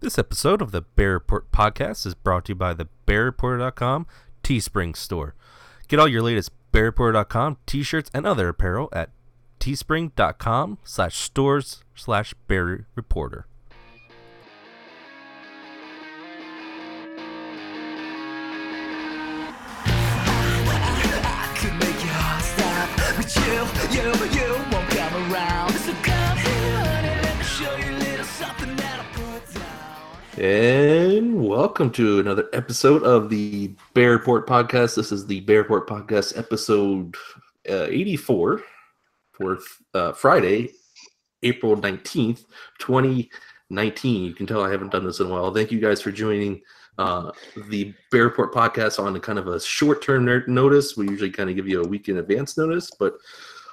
This episode of the Berry Report podcast is brought to you by the BearReporter.com Teespring store. Get all your latest BearReporter.com t-shirts and other apparel at teespring.com slash stores slash Bear Reporter. And welcome to another episode of the Berry Report podcast. This is the Berry Report podcast episode uh, 84 for uh, Friday, April 19th, 2019. You can tell I haven't done this in a while. Thank you guys for joining uh, the Berry Report podcast on a kind of a short term notice. We usually kind of give you a week in advance notice, but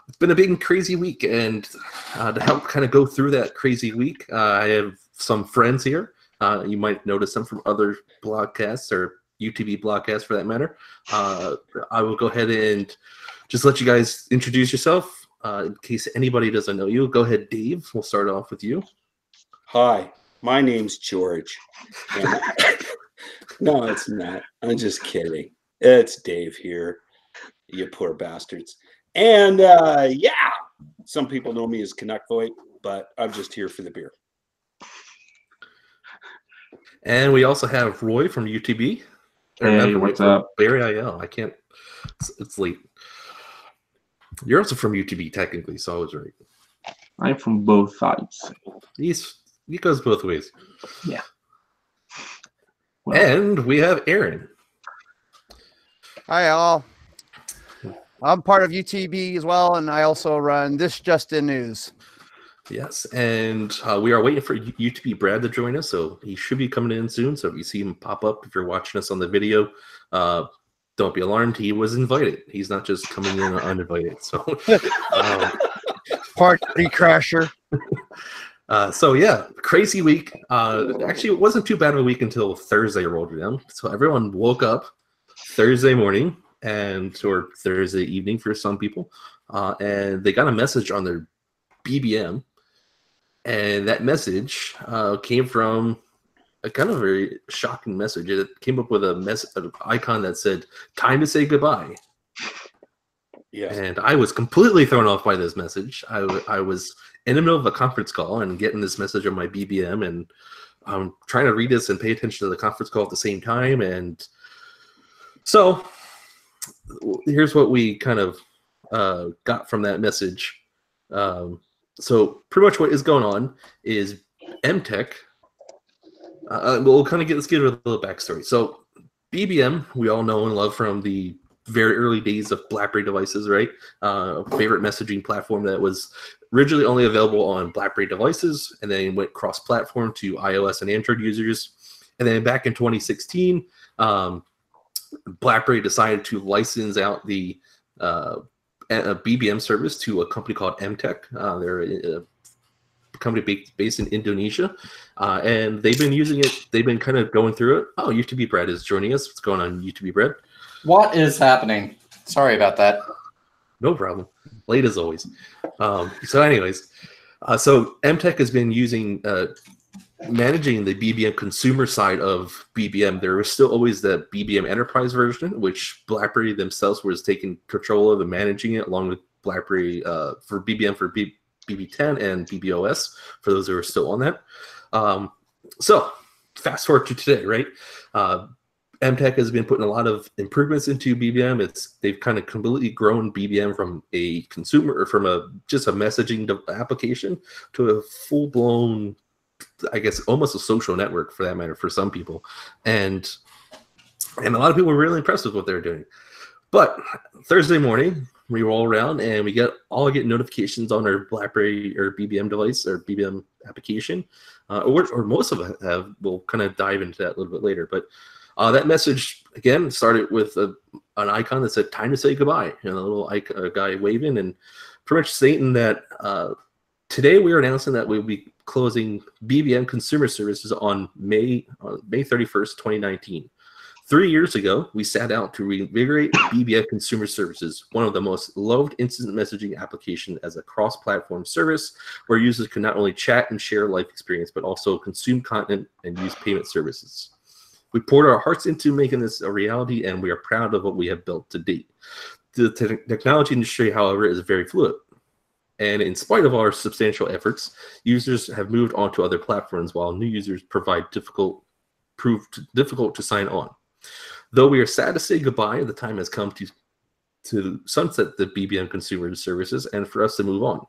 it's been a big and crazy week. And uh, to help kind of go through that crazy week, uh, I have some friends here. Uh, you might notice them from other podcasts or UTB podcasts for that matter. Uh, I will go ahead and just let you guys introduce yourself uh, in case anybody doesn't know you. Go ahead, Dave. We'll start off with you. Hi, my name's George. No, it's not. I'm just kidding. It's Dave here. You poor bastards. And uh yeah, some people know me as Canuck Void, but I'm just here for the beer. And we also have Roy from UTB. Or Hey, not what's up? BerryIL. I can't. It's, it's late. You're also from UTB, technically, so I was right. I'm from both sides. He's he goes both ways. Well, And we have Aaron. Hi, all. I'm part of UTB as well, and I also run This Just In News. Yes, and uh, we are waiting for UTB Brad to join us, so he should be coming in soon. So if you see him pop up, if you're watching us on the video, uh, don't be alarmed. He was invited. He's not just coming in uninvited. So, um, Party Crasher. uh, so yeah, crazy week. Uh, actually, it wasn't too bad of a week until Thursday rolled around. So everyone woke up Thursday morning and or Thursday evening for some people, uh, and they got a message on their BBM, and that message uh, came from a kind of very shocking message. It came up with a mess an icon that said "Time to say goodbye." Yeah. And I was completely thrown off by this message. I, I was in the middle of a conference call and getting this message on my BBM, and I'm trying to read this and pay attention to the conference call at the same time. And so here's what we kind of uh, got from that message. Um, so pretty much what is going on is Emtek. Uh, we'll kind of get let's get a little backstory. So BBM, we all know and love from the very early days of BlackBerry devices, right? Uh, favorite messaging platform that was originally only available on BlackBerry devices, and then went cross-platform to iOS and Android users. And then back in 2016, um, BlackBerry decided to license out the uh, a BBM service to a company called Emtek. Uh, they're a, a company based in Indonesia, uh, and they've been using it. They've been kind of going through it. Oh, UTB Brad is joining us. What's going on, UTB Brad? What is happening? Sorry about that. No problem. Late as always. Um, so, anyways, uh, so Emtek has been using uh, managing the BBM consumer side of BBM. There was still always the BBM enterprise version, which BlackBerry themselves was taking control of and managing it, along with BlackBerry uh, for BBM for B- BB10 and BBOS for those who are still on that. Um, so, fast forward to today, right? Uh, Emtek has been putting a lot of improvements into BBM. It's they've kind of completely grown BBM from a consumer or from a just a messaging application to a full blown, I guess, almost a social network for that matter for some people, and and a lot of people were really impressed with what they were doing. But Thursday morning, we roll around and we get all get notifications on our BlackBerry or BBM device or BBM application, uh, or, or most of it have. We'll kind of dive into that a little bit later, but uh, that message again started with a, an icon that said "Time to say goodbye," and a little icon, a guy waving, and pretty much stating that uh, today we are announcing that we'll be closing BBM consumer services on May uh, May thirty first, twenty nineteen. Three years ago, we set out to reinvigorate BBM Consumer Services, one of the most loved instant messaging application as a cross-platform service where users can not only chat and share life experience, but also consume content and use payment services. We poured our hearts into making this a reality, and we are proud of what we have built to date. The te- technology industry, however, is very fluid. And in spite of our substantial efforts, users have moved on to other platforms while new users provide difficult proved difficult to sign on. Though we are sad to say goodbye, the time has come to to sunset the BBM consumer services and for us to move on.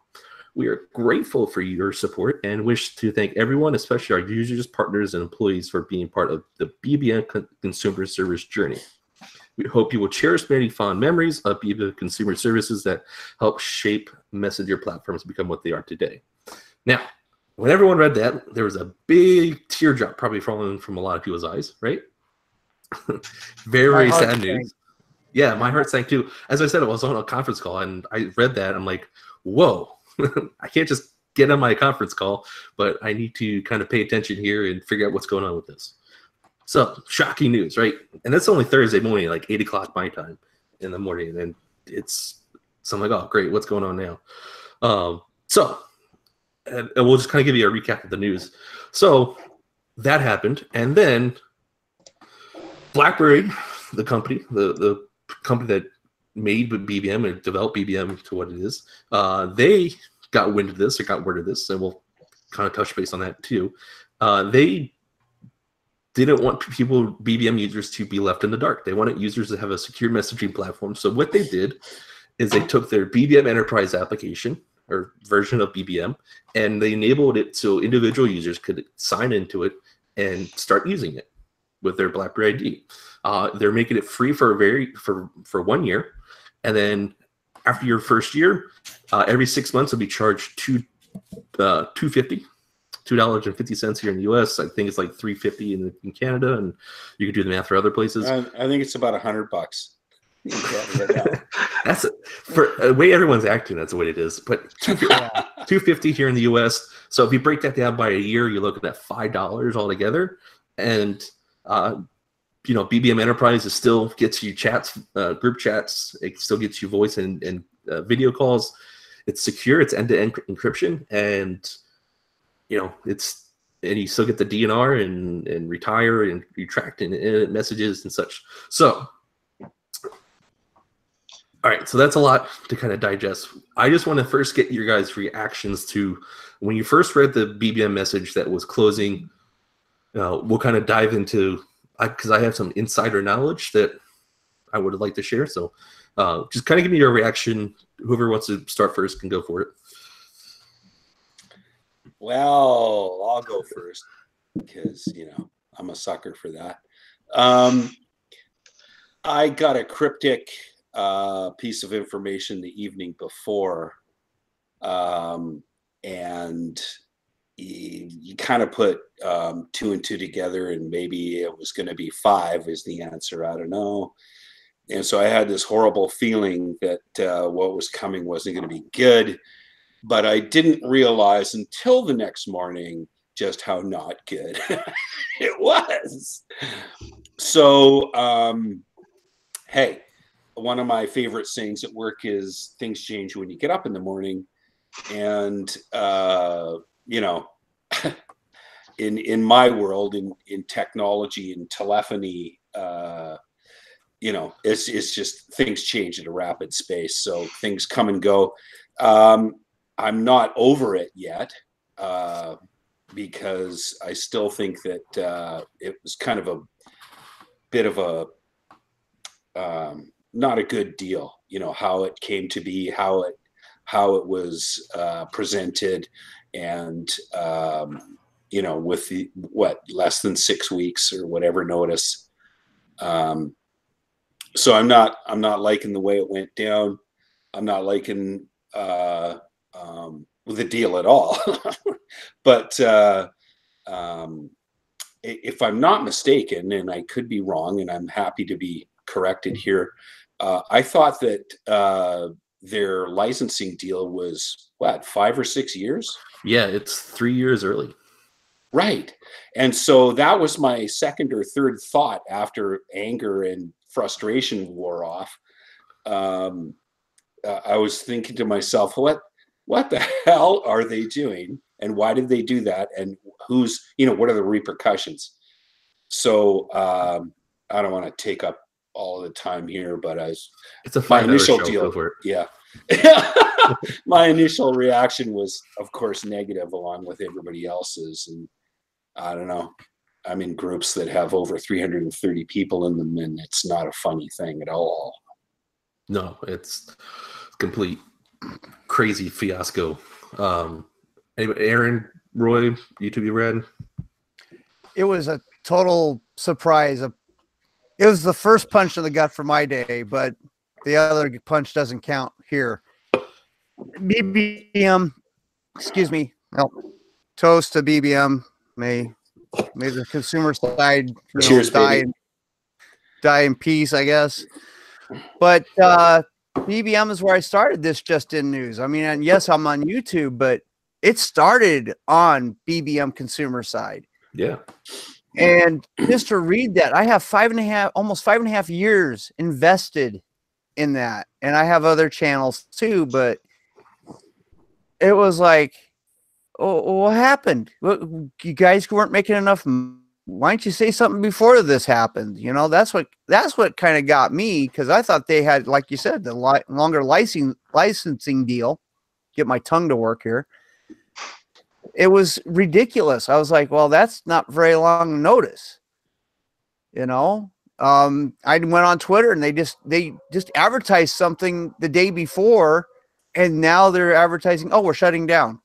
We are grateful for your support and wish to thank everyone, especially our users, partners, and employees for being part of the BBM consumer service journey. We hope you will cherish many fond memories of BBM consumer services that help shape messenger platforms become what they are today. Now, when everyone read that, there was a big teardrop probably falling from a lot of people's eyes, right? Very sad sank. news. Yeah, my heart sank too. As I said, I was on a conference call and I read that. I'm like, whoa, I can't just get on my conference call, but I need to kind of pay attention here and figure out what's going on with this. So, shocking news, right? And that's only Thursday morning, like 8 o'clock my time in the morning. And it's, so I'm like, oh, great, what's going on now? Um, so, and we'll just kind of give you a recap of the news. So, that happened. And then BlackBerry, the company, the, the company that made BBM and developed BBM to what it is, uh, they got wind of this or got word of this, and we'll kind of touch base on that too. Uh, they didn't want people, BBM users, to be left in the dark. They wanted users to have a secure messaging platform. So what they did is they took their BBM Enterprise application or version of BBM, and they enabled it so individual users could sign into it and start using it with their BlackBerry ID. Uh, they're making it free for a very for for one year, and then after your first year, uh, every six months will be charged two uh, two fifty. Two dollars and fifty cents here in the U.S. I think it's like three fifty in, in Canada, and you can do the math for other places. I, I think it's about a hundred bucks. in Canada now. That's for the way everyone's acting. That's the way it is. But two fifty here in the U.S. So if you break that down by a year, you're looking at five dollars altogether. And uh, you know, BBM Enterprise is still gets you chats, uh, group chats. It still gets you voice and, and uh, video calls. It's secure. It's end to end encryption, and you know, it's and you still get the DNR and and retire and retract and, and messages and such. So all right, so that's a lot to kind of digest. I just want to first get your guys' reactions to when you first read the BBM message that was closing. Uh, we'll kind of dive into because I, have some insider knowledge that I would like to share. So, uh, just kind of give me your reaction. Whoever wants to start first can go for it. Well, I'll go first because you know I'm a sucker for that. Um, I got a cryptic uh, piece of information the evening before, um, and you, you kind of put um, two and two together, and maybe it was going to be five is the answer. I don't know. And so I had this horrible feeling that uh, what was coming wasn't going to be good but I didn't realize until the next morning just how not good it was. So, um, hey, one of my favorite sayings at work is things change when you get up in the morning. And, uh, you know, in, in my world, in, in technology and telephony, uh, you know, it's, it's just things change at a rapid space. So things come and go. Um, I'm not over it yet uh, because I still think that uh, it was kind of a bit of a um, not a good deal. You know how it came to be, how it how it was uh, presented, and um, you know with the what less than six weeks or whatever notice. Um, so I'm not I'm not liking the way it went down. I'm not liking uh, um, the deal at all. but uh, um, if I'm not mistaken, and I could be wrong, and I'm happy to be corrected here, uh, I thought that uh, their licensing deal was what five or six years. Yeah, it's three years early. Right. And so that was my second or third thought after anger and frustration wore off. Um, uh, I was thinking to myself, what what the hell are they doing, and why did they do that, and who's you know what are the repercussions? So um, I don't want to take up all the time here, but as It's a my initial deal, yeah. my initial reaction was, of course, negative, along with everybody else's, and I don't know. I'm in groups that have over 330 people in them, and it's not a funny thing at all. No, it's complete crazy fiasco. Um, Aaron, Roy, you two read. It was a total surprise. A- It was the first punch in the gut for my day, but the other punch doesn't count here. BBM, excuse me. Well, toast to BBM. May may the consumer side you know, Cheers, die in, die in peace, I guess. But uh, BBM is where I started this just in news. I mean, and yes, I'm on YouTube, but it started on BBM consumer side. Yeah. And just to read that, I have five and a half, almost five and a half years invested in that. And I have other channels too, but it was like, oh, what happened? You guys weren't making enough. Why didn't you say something before this happened? You know, that's what that's what kind of got me because I thought they had, like you said, the li- longer licensing licensing deal. Get my tongue to work here it was ridiculous. I was like, well, that's not very long notice. You know, um, I went on Twitter and they just they just advertised something the day before, and now they're advertising, oh, we're shutting down.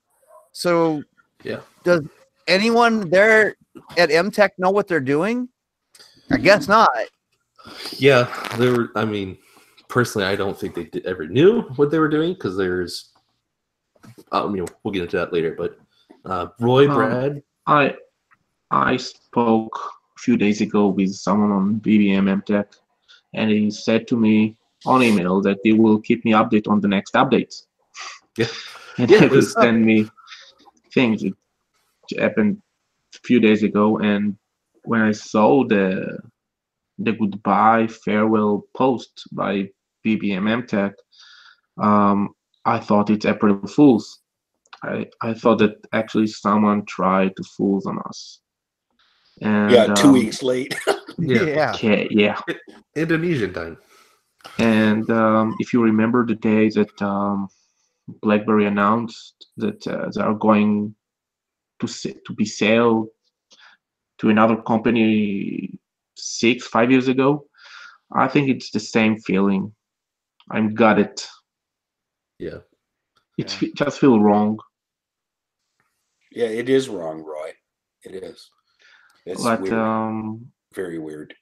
So, Yeah. does anyone there at Emtek know what they're doing? I guess not. Yeah, they were. I mean, personally, I don't think they did, ever knew what they were doing because there's. I mean, we'll get into that later. But uh, Roy, Um, Brad, I I spoke a few days ago with someone on BBM Emtek, and he said to me on email that they will keep me updated on the next updates. Yeah. and Yeah, they will send me things. that happened a few days ago, and when I saw the the goodbye farewell post by BBM Tech, um, I thought it's April Fools. I, I thought that actually someone tried to fool on us. And, yeah, two um, weeks late. yeah, yeah. Okay, yeah. Indonesian time. And um, if you remember the day that um, BlackBerry announced that uh, they are going to sa- to be sold to another company six five years ago, I think it's the same feeling. I'm got it. Yeah, It fe- just feel wrong. yeah, it is wrong, Roy. It is. It's but weird. um, very weird.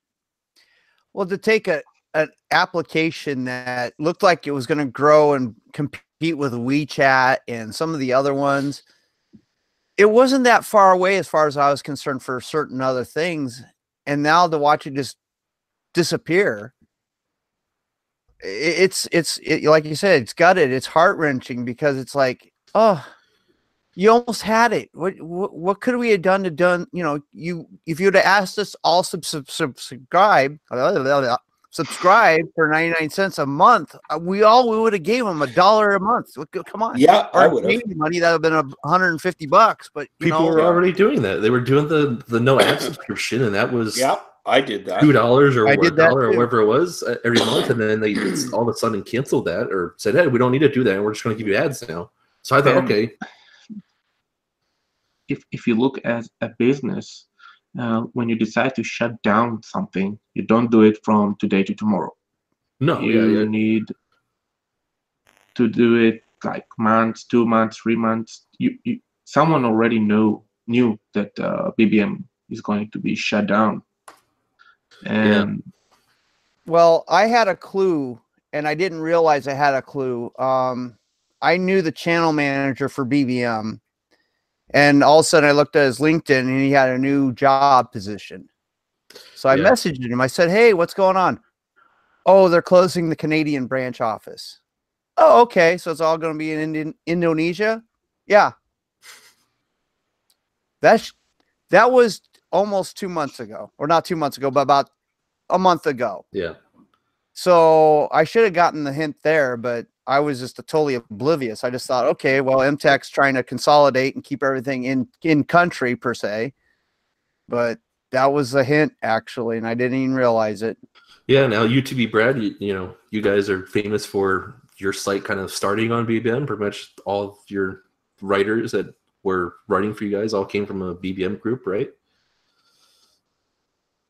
Well, to take a an application that looked like it was going to grow and compete with WeChat and some of the other ones, it wasn't that far away as far as I was concerned for certain other things. And now to watch it just disappear, it's it's it, like you said, it's gutted. It's heart wrenching because it's like, oh, you almost had it. What, what what could we have done to done? You know, you if you'd have asked us all sub, sub, subscribe subscribe for 99 cents a month, uh, we all we would have gave them a dollar a month. Come on. Yeah, I would have. Canadian money that would have been a 150 bucks, but you people know, were already doing that. They were doing the the no ad subscription, and that was Yeah, I did that. two dollars or I a did that or whatever it was uh, every month, and then they all of a sudden canceled that or said, "Hey, we don't need to do that, and we're just going to give you ads now." So I thought, And- okay, if if you look at a business, uh, when you decide to shut down something, you don't do it from today to tomorrow. no, you yeah, yeah, need to do it like months, two months, three months. You, you someone already know knew that uh, BBM is going to be shut down, and well, I had a clue and I didn't realize I had a clue. Um, I knew the channel manager for BBM, and all of a sudden I looked at his LinkedIn and he had a new job position. So I Yeah. messaged him. I said, "Hey, what's going on?" Oh, they're closing the Canadian branch office. Oh, okay. So it's all going to be in Indian, Indonesia. Yeah. That's That was almost two months ago, or not two months ago, but about a month ago. Yeah. So I should have gotten the hint there, but I was just totally oblivious. I just thought, okay, well, Emtek's trying to consolidate and keep everything in in country per se, but that was a hint actually, and I didn't even realize it. Yeah. Now UTB Brad, you, you know, you guys are famous for your site kind of starting on BBM. Pretty much all of your writers that were writing for you guys all came from a BBM group, right?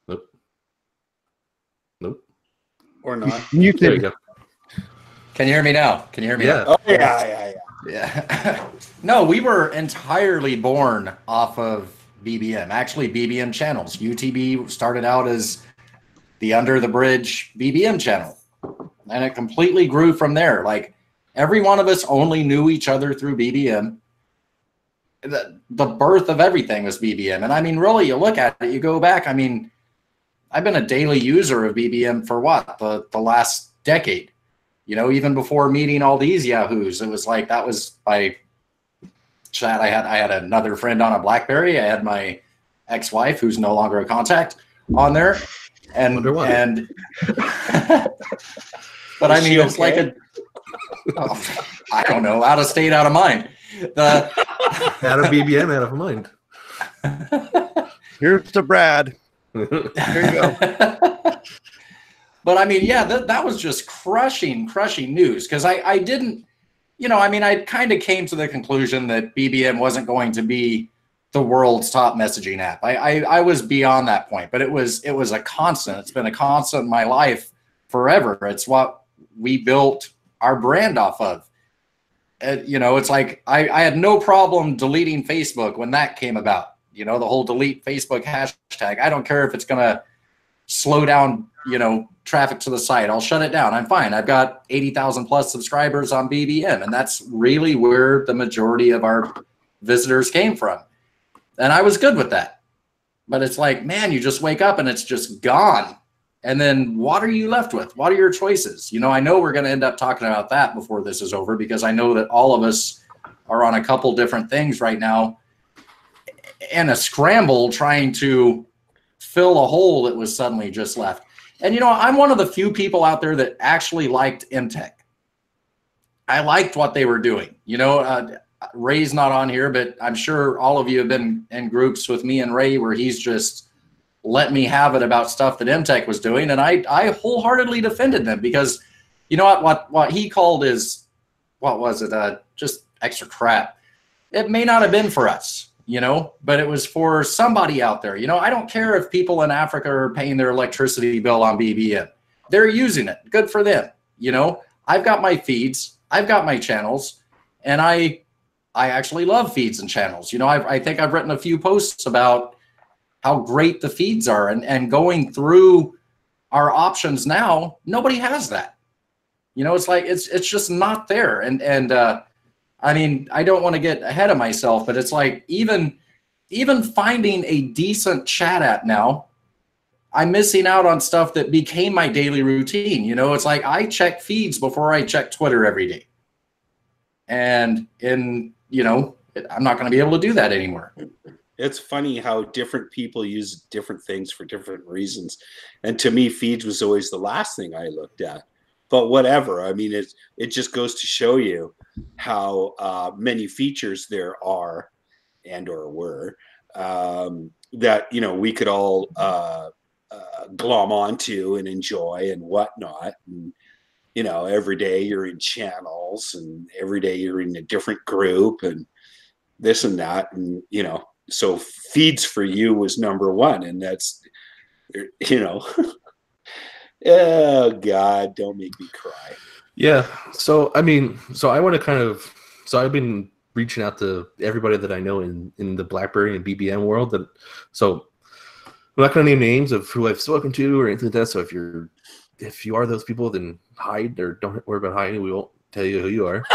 Nope. Nope. Or not. You There you go. Can you hear me now? Can you hear me? Yeah. Oh yeah, yeah, yeah. Yeah. no, we were entirely born off of BBM. Actually, BBM channels. UTB started out as the Under the Bridge BBM channel, and it completely grew from there. Like every one of us only knew each other through BBM. The, the birth of everything was BBM. And I mean, really, you look at it, you go back. I mean, I've been a daily user of BBM for what? The, the last decade you know, even before meeting all these yahoos, it was like that was my chat. I had I had another friend on a BlackBerry. I had my ex-wife, who's no longer a contact, on there, and and. but I mean, she it's like okay? a. oh, I don't know, out of state, out of mind. The Out of BBM, out of mind. here's to Brad. Here you go. But I mean, yeah, that, that was just crushing, crushing news because I, I didn't, you know, I mean, I kind of came to the conclusion that BBM wasn't going to be the world's top messaging app. I, I, I was beyond that point, but it was it was a constant. It's been a constant in my life forever. It's what we built our brand off of. Uh, you know, it's like I, I had no problem deleting Facebook when that came about. You know, the whole delete Facebook hashtag. I don't care if it's gonna slow down, you know, traffic to the site. I'll shut it down. I'm fine. I've got 80,000 plus subscribers on BBM, and that's really where the majority of our visitors came from. And I was good with that. But it's like, man, you just wake up and it's just gone. And then what are you left with? What are your choices? You know, I know we're going to end up talking about that before this is over because I know that all of us are on a couple different things right now and a scramble trying to fill a hole that was suddenly just left. And you know, I'm one of the few people out there that actually liked Emtek. I liked what they were doing. You know, uh, Ray's not on here, but I'm sure all of you have been in groups with me and Ray where he's just let me have it about stuff that Emtek was doing, and I I wholeheartedly defended them because you know what what what he called is what was it uh, just extra crap. It may not have been for us, you know, but it was for somebody out there. You know, I don't care if people in Africa are paying their electricity bill on BBM. They're using it. Good for them. You know, I've got my feeds, I've got my channels, and I I actually love feeds and channels. You know, I've, I think I've written a few posts about how great the feeds are and, and going through our options now, nobody has that. You know, it's like it's it's just not there. And and uh I mean, I don't want to get ahead of myself, but it's like even even finding a decent chat app now, I'm missing out on stuff that became my daily routine. You know, it's like I check feeds before I check Twitter every day. And in, you know, I'm not going to be able to do that anymore. It's funny how different people use different things for different reasons. And to me, feeds was always the last thing I looked at. But whatever. I mean, it it just goes to show you how uh, many features there are, and or were, um, that you know we could all uh, uh, glom onto and enjoy and whatnot. And you know, every day you're in channels, and every day you're in a different group, and this and that, and you know, so feeds for you was number one, and that's you know, oh God, don't make me cry. Yeah. So I mean, so I want to kind of so I've been reaching out to everybody that I know in in the BlackBerry and BBM world. That so I'm not going to name names of who I've spoken to or anything like that. So if you're if you are those people, then hide or don't worry about hiding. We won't tell you who you are.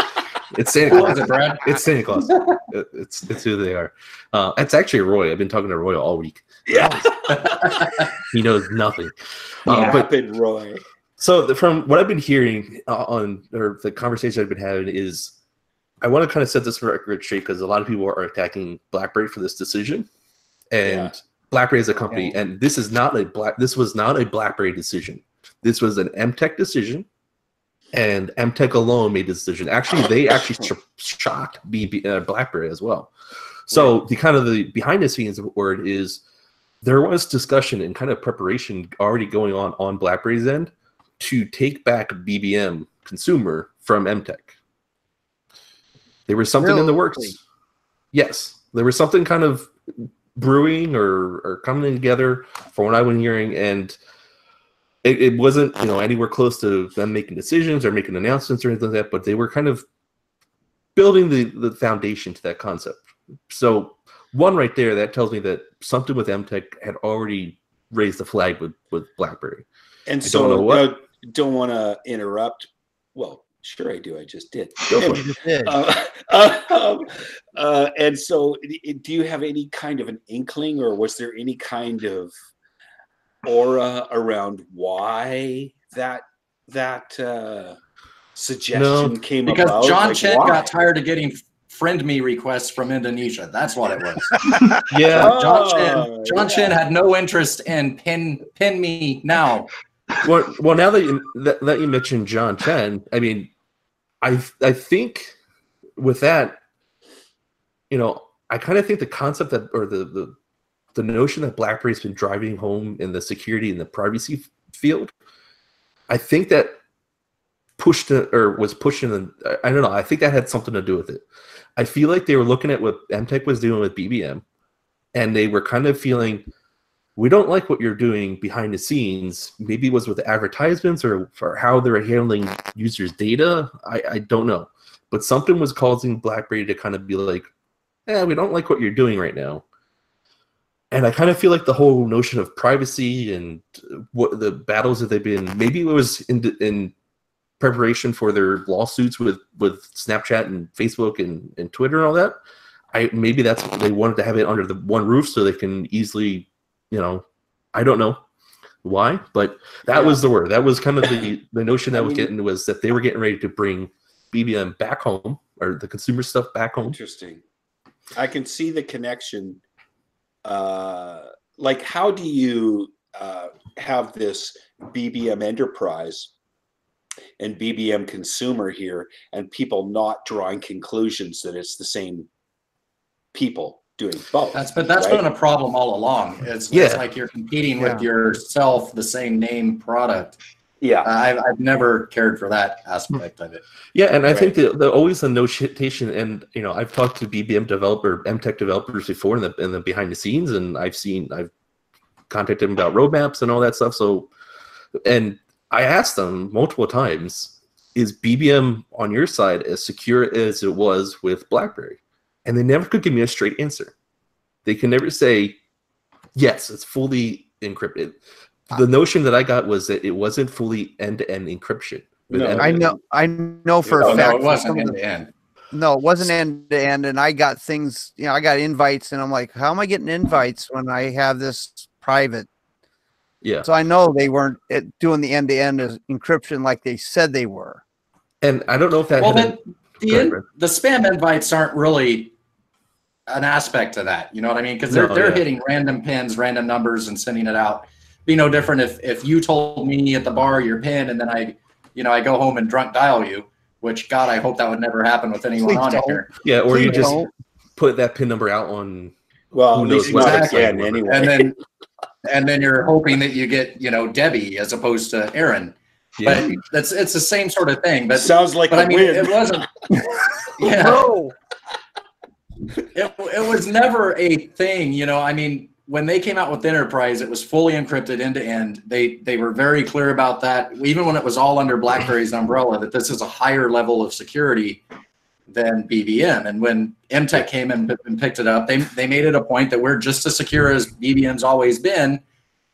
It's Santa Claus. it, Brad? It's Santa Claus. It- it's it's who they are. Uh, it's actually Roy. I've been talking to Roy all week. Yeah, He knows nothing. Uh, but rapid Roy. So the, from what I've been hearing uh, on or the conversation I've been having is, I want to kind of set this record straight because a lot of people are attacking BlackBerry for this decision, and Yeah. BlackBerry is a company, and this is not a black. This was not a BlackBerry decision. This was an Emtek decision, and Emtek alone made the decision. Actually, they actually sh- shocked BB, uh, BlackBerry as well. So the kind of the behind the scenes word is there was discussion and kind of preparation already going on on BlackBerry's end to take back BBM consumer from Emtek. There was something in the works. Yes, there was something kind of brewing or, or coming together from what I've been hearing, and it, it wasn't you know anywhere close to them making decisions or making announcements or anything like that. But they were kind of building the the foundation to that concept. So one right there that tells me that something with Emtek had already raised the flag with with BlackBerry. And I so don't know what- uh, don't want to interrupt. Well, sure I do. I just did. Go for it. You uh, um, uh, and so, do you have any kind of an inkling, or was there any kind of aura around why that that uh, suggestion came Because about? John Like, Chen why? got tired of getting friend me requests from Indonesia. That's what it was. Yeah, John Oh, Chen, John Chen had no interest in pin pin me now. Well, well, now that you that, that you mentioned John Chen, I mean, I I think with that, you know, I kind of think the concept that or the the the notion that BlackBerry's been driving home in the security and the privacy field, I think that pushed it or was pushing. I don't know. I think that had something to do with it. I feel like they were looking at what Emtek was doing with BBM, and they were kind of feeling we don't like what you're doing behind the scenes. Maybe it was with advertisements or for how they're handling users' data. I, I don't know. But something was causing BlackBerry to kind of be like, yeah, we don't like what you're doing right now. And I kind of feel like the whole notion of privacy and what the battles that they've been, maybe it was in, in preparation for their lawsuits with, with Snapchat and Facebook and, and Twitter and all that. I maybe that's they wanted to have it under the one roof so they can easily you know, I don't know why, but that Yeah. was the word. That was kind of the the notion that I was mean- getting was that they were getting ready to bring BBM back home or the consumer stuff back home. Interesting. I can see the connection. Uh, like, how do you uh, have this BBM enterprise and BBM consumer here, and people not drawing conclusions that it's the same people doing both? That's but that's right? been a problem all along. It's, Yeah. it's like you're competing with yourself, the same name product. yeah. Uh, I've, I've never cared for that aspect of it. Yeah, and I think the, the always the notation, and you know, I've talked to BBM developer, Emtek developers before in the in the behind the scenes, and I've seen I've contacted them about roadmaps and all that stuff. So, and I asked them multiple times, is BBM on your side as secure as it was with BlackBerry? And they never could give me a straight answer. They can never say, yes, it's fully encrypted. The notion that I got was that it wasn't fully end-to-end encryption. with No, Emtek. I know. I know for a no, fact. it wasn't some of end the- to end. No, it wasn't end to end, and I got things. You know, I got invites, and I'm like, how am I getting invites when I have this private? Yeah. So I know they weren't eh, doing the end to end encryption like they said they were. And I don't know if that Well, then the in, the spam invites aren't really an aspect to that. You know what I mean? Because they're No, they're yeah. hitting random pins, random numbers, and sending it out. Be no different if if you told me at the bar your pin, and then I, you know, I go home and drunk dial you. Which God, I hope that would never happen with anyone Please on don't. here. yeah, or you just don't. put that pin number out on Well, Who knows least what not it's again, like. anyway. And then and then you're hoping that you get you know Debbie as opposed to Aaron. yeah. But that's it's the same sort of thing. But sounds like but a I mean, win. it wasn't. Yeah. No. It, it was never a thing you know i mean when they came out with enterprise it was fully encrypted end to end. They they were very clear about that even when it was all under blackberry's umbrella that this is a higher level of security than bbm and when emtek came in and picked it up they, they made it a point that we're just as secure as bbm's always been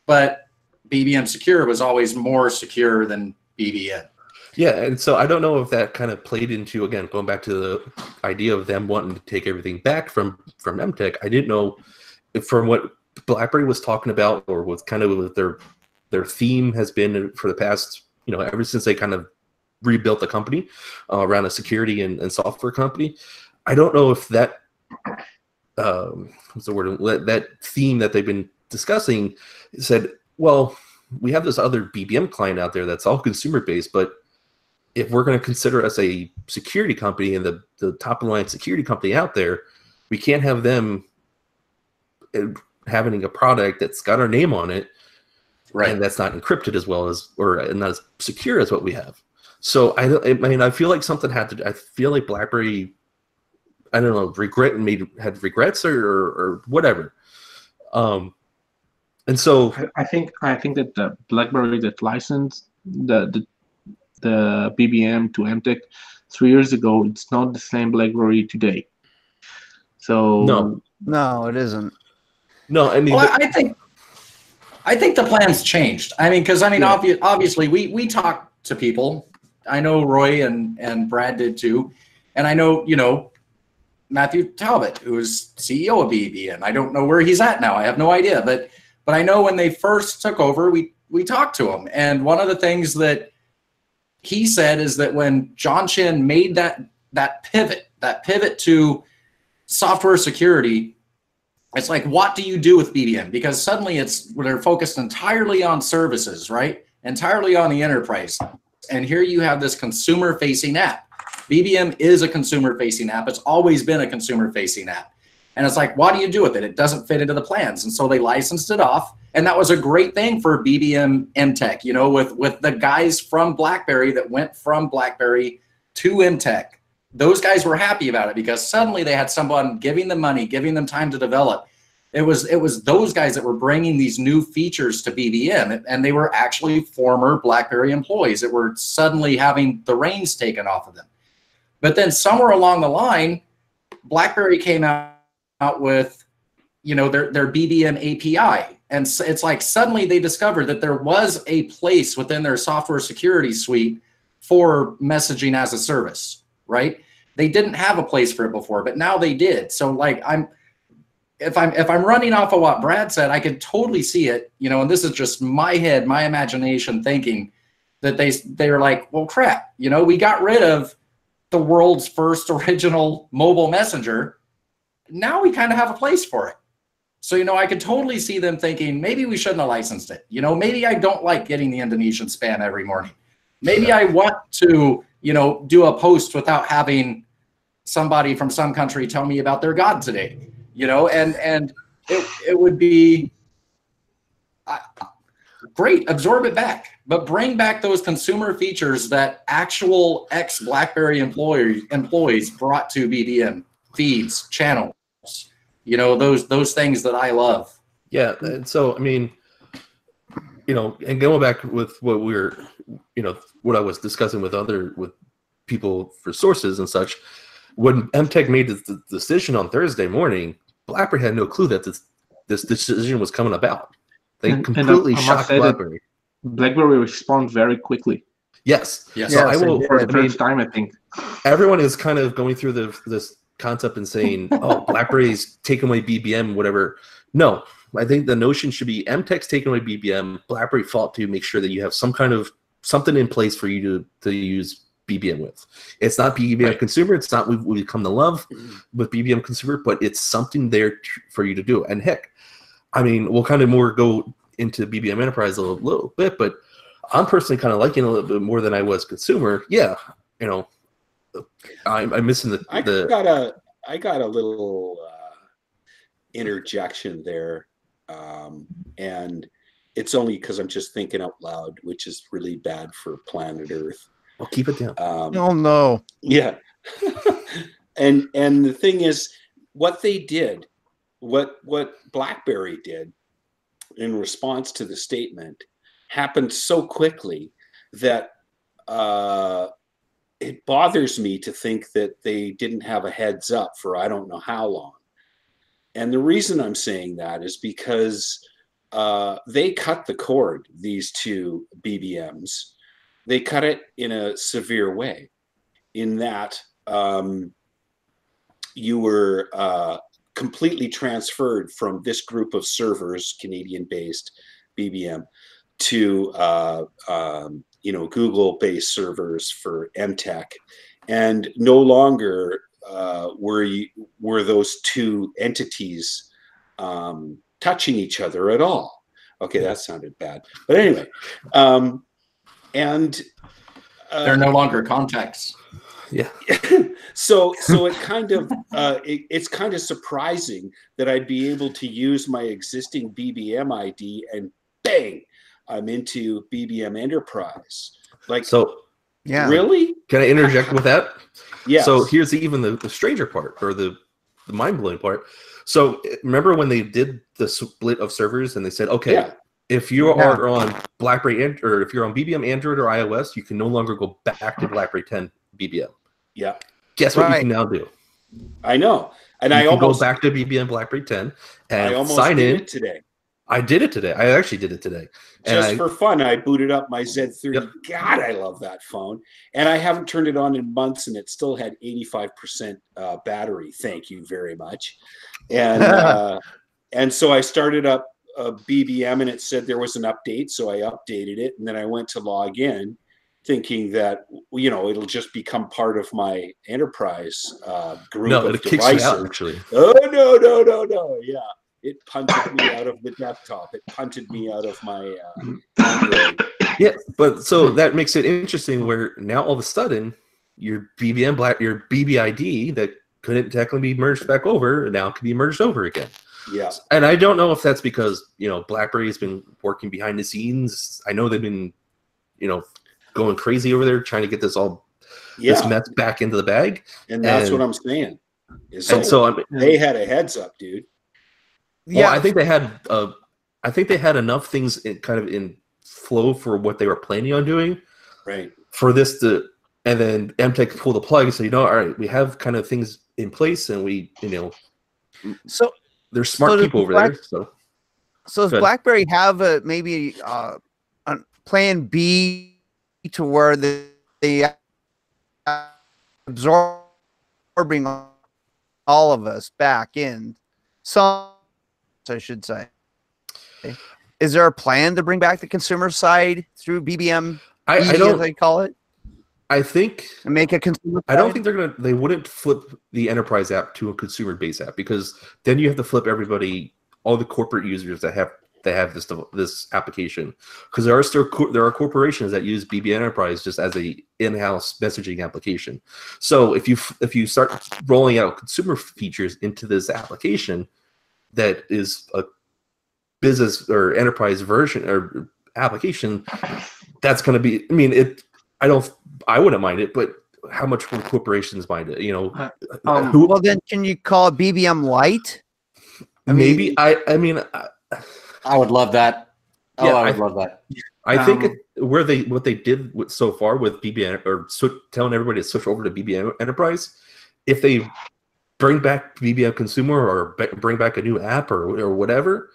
but bbm secure was always more secure than bbm Yeah, and so I don't know if that kind of played into again going back to the idea of them wanting to take everything back from from Emtek. I didn't know from what BlackBerry was talking about or was kind of what their their theme has been for the past you know ever since they kind of rebuilt the company uh, around a security and, and software company. I don't know if that um, what's the word? That theme that they've been discussing said, well, we have this other BBM client out there that's all consumer based, but if we're going to consider us a security company and the, the top of the line security company out there, we can't have them uh, having a product that's got our name on it right? and that's not encrypted as well as or not as secure as what we have. So I, I mean, I feel like something had to. I feel like BlackBerry, I don't know, regret made had regrets or or, or whatever. Um, and so I- I think I think that the BlackBerry that licensed the the, the BBM to Emtek three years ago, it's not the same BlackBerry today. So No. No, it isn't. no, I mean, Well, I I think, I think the plan's changed. I mean, because I mean, Yeah. obvi- obviously, we we talk to people. I know Roy and and Brad did too, and I know you know Matthew Talbot, who is CEO of BBM. I don't know where he's at now. I have no idea, but but I know when they first took over, we we talked to him, and one of the things that he said is that when John Chen made that that pivot, that pivot to software security, it's like what do you do with BBM? Because suddenly it's they're focused entirely on services, right? Entirely on the enterprise. And here you have this consumer facing app. BBM is a consumer facing app. It's always been a consumer facing app. And it's like, what do you do with it? It doesn't fit into the plans. And so they licensed it off. And that was a great thing for BBM Emtek, you know, with, with the guys from BlackBerry that went from BlackBerry to Emtek. Those guys were happy about it because suddenly they had someone giving them money, giving them time to develop. It was it was those guys that were bringing these new features to BBM, and they were actually former BlackBerry employees that were suddenly having the reins taken off of them. But then somewhere along the line, BlackBerry came out, out with, you know, their their BBM API, and s- it's like suddenly they discovered that there was a place within their software security suite for messaging as a service, right? They didn't have a place for it before, but now they did. So like I'm if I'm if I'm running off of what Brad said, I could totally see it, you know, and this is just my head, my imagination thinking that they they were like, well, crap, you know, we got rid of the world's first original mobile messenger. Now we kind of have a place for it. So, you know, I could totally see them thinking maybe we shouldn't have licensed it. You know, maybe I don't like getting the Indonesian spam every morning. Maybe I want to, you know, do a post without having somebody from some country tell me about their god today you know and and it, it would be uh, great absorb it back but bring back those consumer features that actual ex blackberry employee employees brought to bbm feeds channels you know those those things that i love Yeah, and so I mean, you know, and going back with what we are you know, what I was discussing with other with people for sources and such, when Emtek made the, the decision on Thursday morning, BlackBerry had no clue that this this decision was coming about. They And- and I- completely I shocked BlackBerry. BlackBerry respond very quickly Yes. yes So Yes, I they will. did. for I the mean, first time, I think. everyone is kind of going through the this concept and saying, "Oh, BlackBerry's taking away BBM, whatever." No, I think the notion should be Emtek's taking away BBM. BlackBerry fought to make sure that you have some kind of something in place for you to to use BBM with. It's not BBM Right. consumer. It's not what we come to love mm-hmm. with BBM consumer, but it's something there t- for you to do. And heck, I mean, we'll kind of more go into BBM enterprise a little, little bit, but I'm personally kind of liking it a little bit more than I was consumer. Yeah, you know, I'm, I'm missing the, I the got a I got a little uh, interjection there, um, and it's only because I'm just thinking out loud, which is really bad for planet Earth. I'll keep it down. Um, Oh no. yeah, and and the thing is, what they did, what what BlackBerry did in response to the statement, happened so quickly that uh, it bothers me to think that they didn't have a heads up for I don't know how long. And the reason I'm saying that is because uh, they cut the cord, these two BBMs. They cut it in a severe way, in that um, you were uh, completely transferred from this group of servers, Canadian based BBM, to uh, um, you know Google based servers for Emtek, and no longer uh, were you, were those two entities um, touching each other at all? Okay, that sounded bad, but anyway, um, and uh, They're no longer contacts. Yeah. so so it kind of uh, it, it's kind of surprising that I'd be able to use my existing BBM ID and bang, I'm into BBM Enterprise. Like, So Yeah. really? can I interject with that? Yeah. So here's the, even the, the stranger part or the, the mind blowing part. So remember when they did the split of servers and they said, okay, Yeah. if you Yeah. are on BlackBerry and, or if you're on BBM Android or iOS, you can no longer go back to BlackBerry 10 BBM. yeah, Guess what Right. you can now do? I know, and you I can almost go back to BBM BlackBerry 10 and I and almost sign did in. it today. I did it today. I actually did it today. And Just I, for fun, I booted up my Z30. Yep. God, I love that phone. And I haven't turned it on in months, and it still had 85% uh, battery. Thank you very much. And uh, and so I started up a BBM, and it said there was an update, so I updated it, and then I went to log in, thinking that you know it'll just become part of my enterprise uh, group no, of it kicks devices. out actually. Oh no, no, no, no! Yeah, it punted me out of the desktop. It punted me out of my uh, Yeah, but so that makes it interesting where now all of a sudden your BBM black your BBID that couldn't technically be merged back over now can be merged over again. Yeah, And I don't know if that's because, you know, BlackBerry has been working behind the scenes. I know they've been, you know, going crazy over there trying to get this all this mess back into the bag. and that's and- what I'm saying. And so I'm they had a heads up, dude. Yeah, Yeah. I think they had uh I think they had enough things in kind of in flow for what they were planning on doing. Right. for this to and then Emtek pull the plug and say, you know, all right, we have kind of things in place and we, you know, so there's smart So does people over Black- there. So So does BlackBerry have a maybe uh, a plan B to where the they absorbing all of us back in some I should say. Is there a plan to bring back the consumer side through BBM? I, I don't they call it, I think and make a consumer. I don't side? think they're gonna they wouldn't flip the enterprise app to a consumer base app because then you have to flip everybody all the corporate users that have that have this this application because there are still there are corporations that use BB Enterprise just as a in-house messaging application. So if you if you start rolling out consumer features into this application that is a business or enterprise version or application, that's going to be. I mean, it. I don't. I wouldn't mind it, but how much will corporations mind it? You know, um, who Well, then can you call it BBM Light? I mean- maybe I. I mean, I, I would love that. Oh, Yeah, I would I- love that. I think Um, it, where they what they did with, so far with BBM or sw- telling everybody to switch over to BBM Enterprise, if they bring back BBM Consumer or be- bring back a new app or or whatever,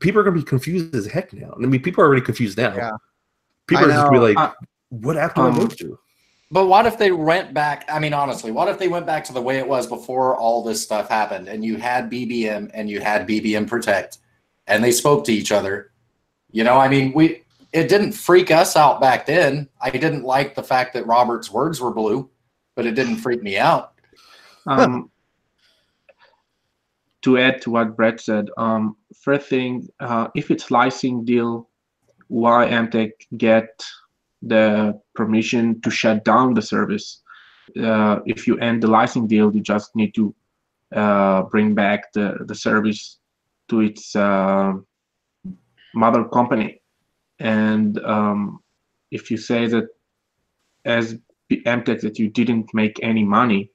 people are going to be confused as heck now. I mean, people are already confused now. Yeah. People I are just gonna be like, Uh, "What app do I um, go to?" But what if they went back? I mean, honestly, what if they went back to the way it was before all this stuff happened and you had BBM and you had BBM Protect and they spoke to each other? You know, I mean, we it didn't freak us out back then. I didn't like the fact that Robert's words were blue, but it didn't freak me out. Um, to add to what Brett said, um, first thing, uh, if it's licensing deal, why Emtek get the permission to shut down the service? Uh, if you end the licensing deal, you just need to uh, bring back the, the service to its uh, mother company. And um, if you say that as Emtek that you didn't make any money,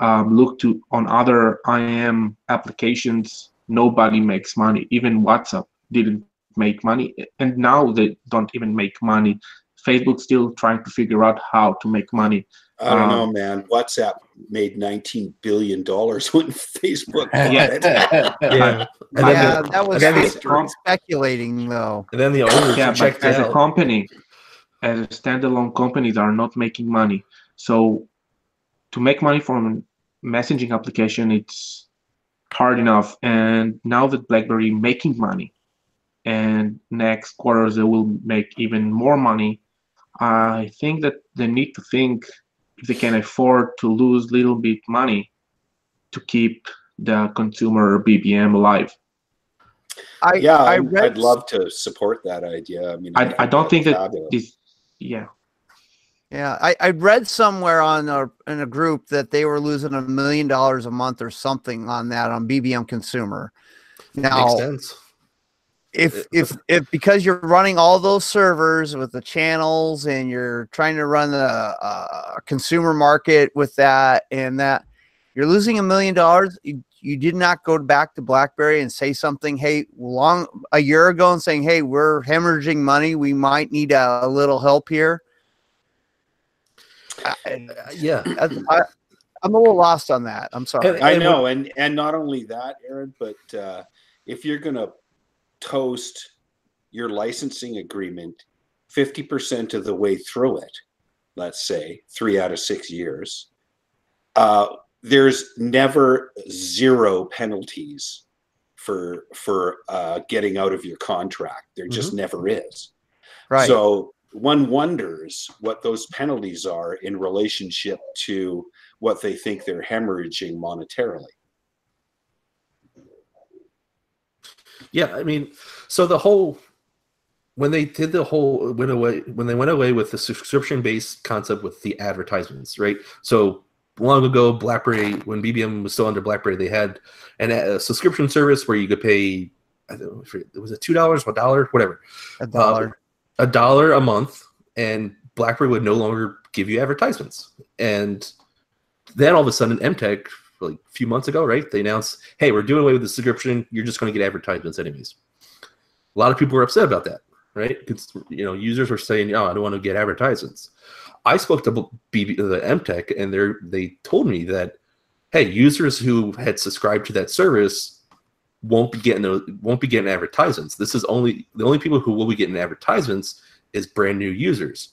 um, look to on other IM applications, nobody makes money. Even WhatsApp didn't make money, and now they don't even make money. Facebook's still trying to figure out how to make money. I don't Um, know, man. WhatsApp made 19 billion dollars when Facebook bought Yeah. it. Yeah, and then yeah, the, that was and then the- speculating though. and then the owners yeah, checked as a company, as a standalone company, they are not making money. So to make money from a messaging application, it's hard enough. And now that BlackBerry making money, and next quarters they will make even more money, I think that they need to think if they can afford to lose a little bit money to keep the consumer BBM alive. I yeah, I I read would love to support that idea. I mean, I, I don't think that fabulous. this, yeah, Yeah, I, I read somewhere on a in a group that they were losing a million dollars a month or something on that on BBM consumer. Makes Now, sense. if if if because you're running all those servers with the channels and you're trying to run the uh, consumer market with that and that, you're losing a million dollars. You, you did not go back to BlackBerry and say something, hey, long a year ago, and saying, hey, we're hemorrhaging money. We might need a, a little help here. I, Uh, yeah. I, I'm a little lost on that. I'm sorry. And- I know, and and not only that, Aaron, but uh, if you're gonna toast your licensing agreement fifty percent of the way through it, let's say three out of six years, uh, there's never zero penalties for for uh, getting out of your contract. There just never is. right. So one wonders what those penalties are in relationship to what they think they're hemorrhaging monetarily. Yeah, I mean, so the whole when they did the whole went away when they went away with the subscription based concept with the advertisements, right? So long ago, BlackBerry when BBM was still under BlackBerry, they had an, a subscription service where you could pay. I don't know, if it was it two dollars, a dollar, whatever, a dollar. Um, a dollar a month, and BlackBerry would no longer give you advertisements. And then all of a sudden, Emtek, like a few months ago, right? They announced, "Hey, we're doing away with the subscription. You're just going to get advertisements anyways." A lot of people were upset about that, right? Because you know, users were saying, "Oh, I don't want to get advertisements." I spoke to BB, the Emtek, and they they told me that, hey, users who had subscribed to that service won't be getting those, won't be getting advertisements. This is only the only people who will be getting advertisements is brand new users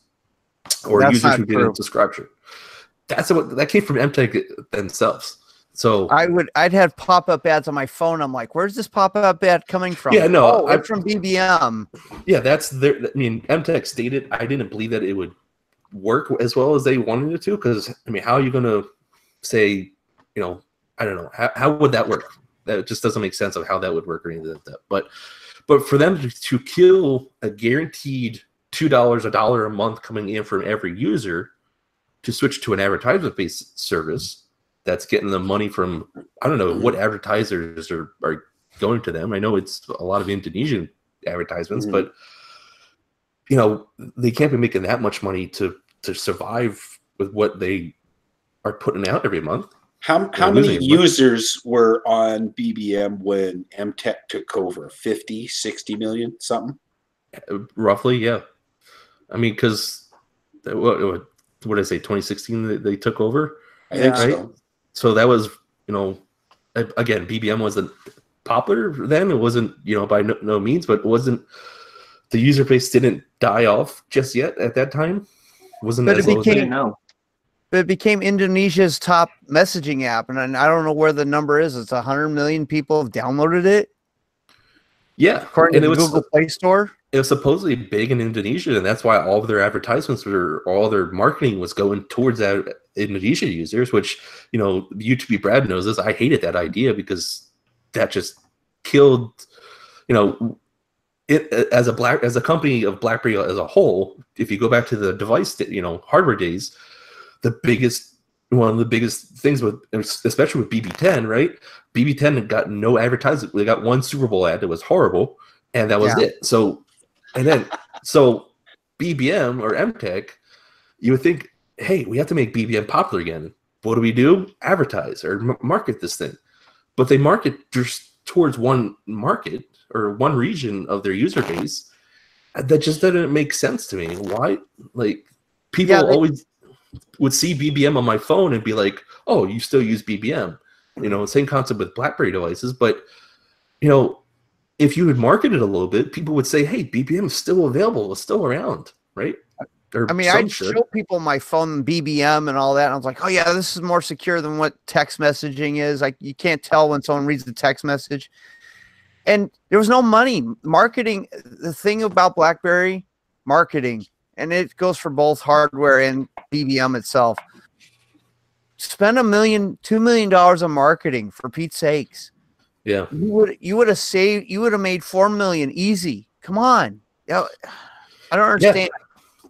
or That's users who didn't subscription. That's what that came from Emtek themselves. So I would I'd have pop up ads on my phone. I'm like, where's this pop up ad coming from? Yeah, no, oh, I- it's from BBM. yeah, that's their. I mean, Emtek stated I didn't believe that it would work as well as they wanted it to. Because I mean, how are you going to say, you know, I don't know, how, how would that work? That just doesn't make sense of how that would work or anything like that. But but for them to, to kill a guaranteed two dollars a dollar a month coming in from every user to switch to an advertisement based service that's getting the money from I don't know what advertisers are, are going to them. I know it's a lot of Indonesian advertisements, Mhm. but you know they can't be making that much money to to survive with what they are putting out every month. How, how many losing it, but- users were on BBM when Emtek took over? 50, 60 million, something? Uh, Roughly, yeah. I mean, because what, what what did I say? 2016 they, they took over. I think Right. so. so that was you know again bbm wasn't popular then it wasn't you know by no, no means but it wasn't the user base didn't die off just yet at that time wasn't But as it low as I became- didn't know. But it became Indonesia's top messaging app, and I don't know where the number is. It's hundred million people have downloaded it, yeah according and to it the was Google Play Store. it was supposedly big in indonesia and that's why all of their advertisements were all their marketing was going towards that indonesia users which you know UTB brad knows this i hated that idea because that just killed you know it as a black as a company of blackberry as a whole if you go back to the device you know hardware days the biggest one of the biggest things with especially with bb10 right? Bb10 got no advertising. They got one super bowl ad that was horrible and that was Yeah. it. So and then so bbm or emtek you would think hey we have to make bbm popular again. What do we do? Advertise or m- market this thing. But they market just towards one market or one region of their user base that just doesn't make sense to me. Why like people Yeah, they- always would see bbm on my phone and be like oh you still use bbm you know same concept with blackberry devices but you know if you would market it a little bit people would say hey bbm is still available it's still around right or I mean, I'd should. show people my phone BBM and all that. And I was like, oh yeah, this is more secure than what text messaging is. Like you can't tell when someone reads the text message. And there was no money marketing. The thing about BlackBerry marketing, and it goes for both hardware and BBM itself. spend a million, two million dollars on marketing for Pete's sakes. Yeah. You would you would have saved you would have made four million easy. Come on. Yeah, I don't understand.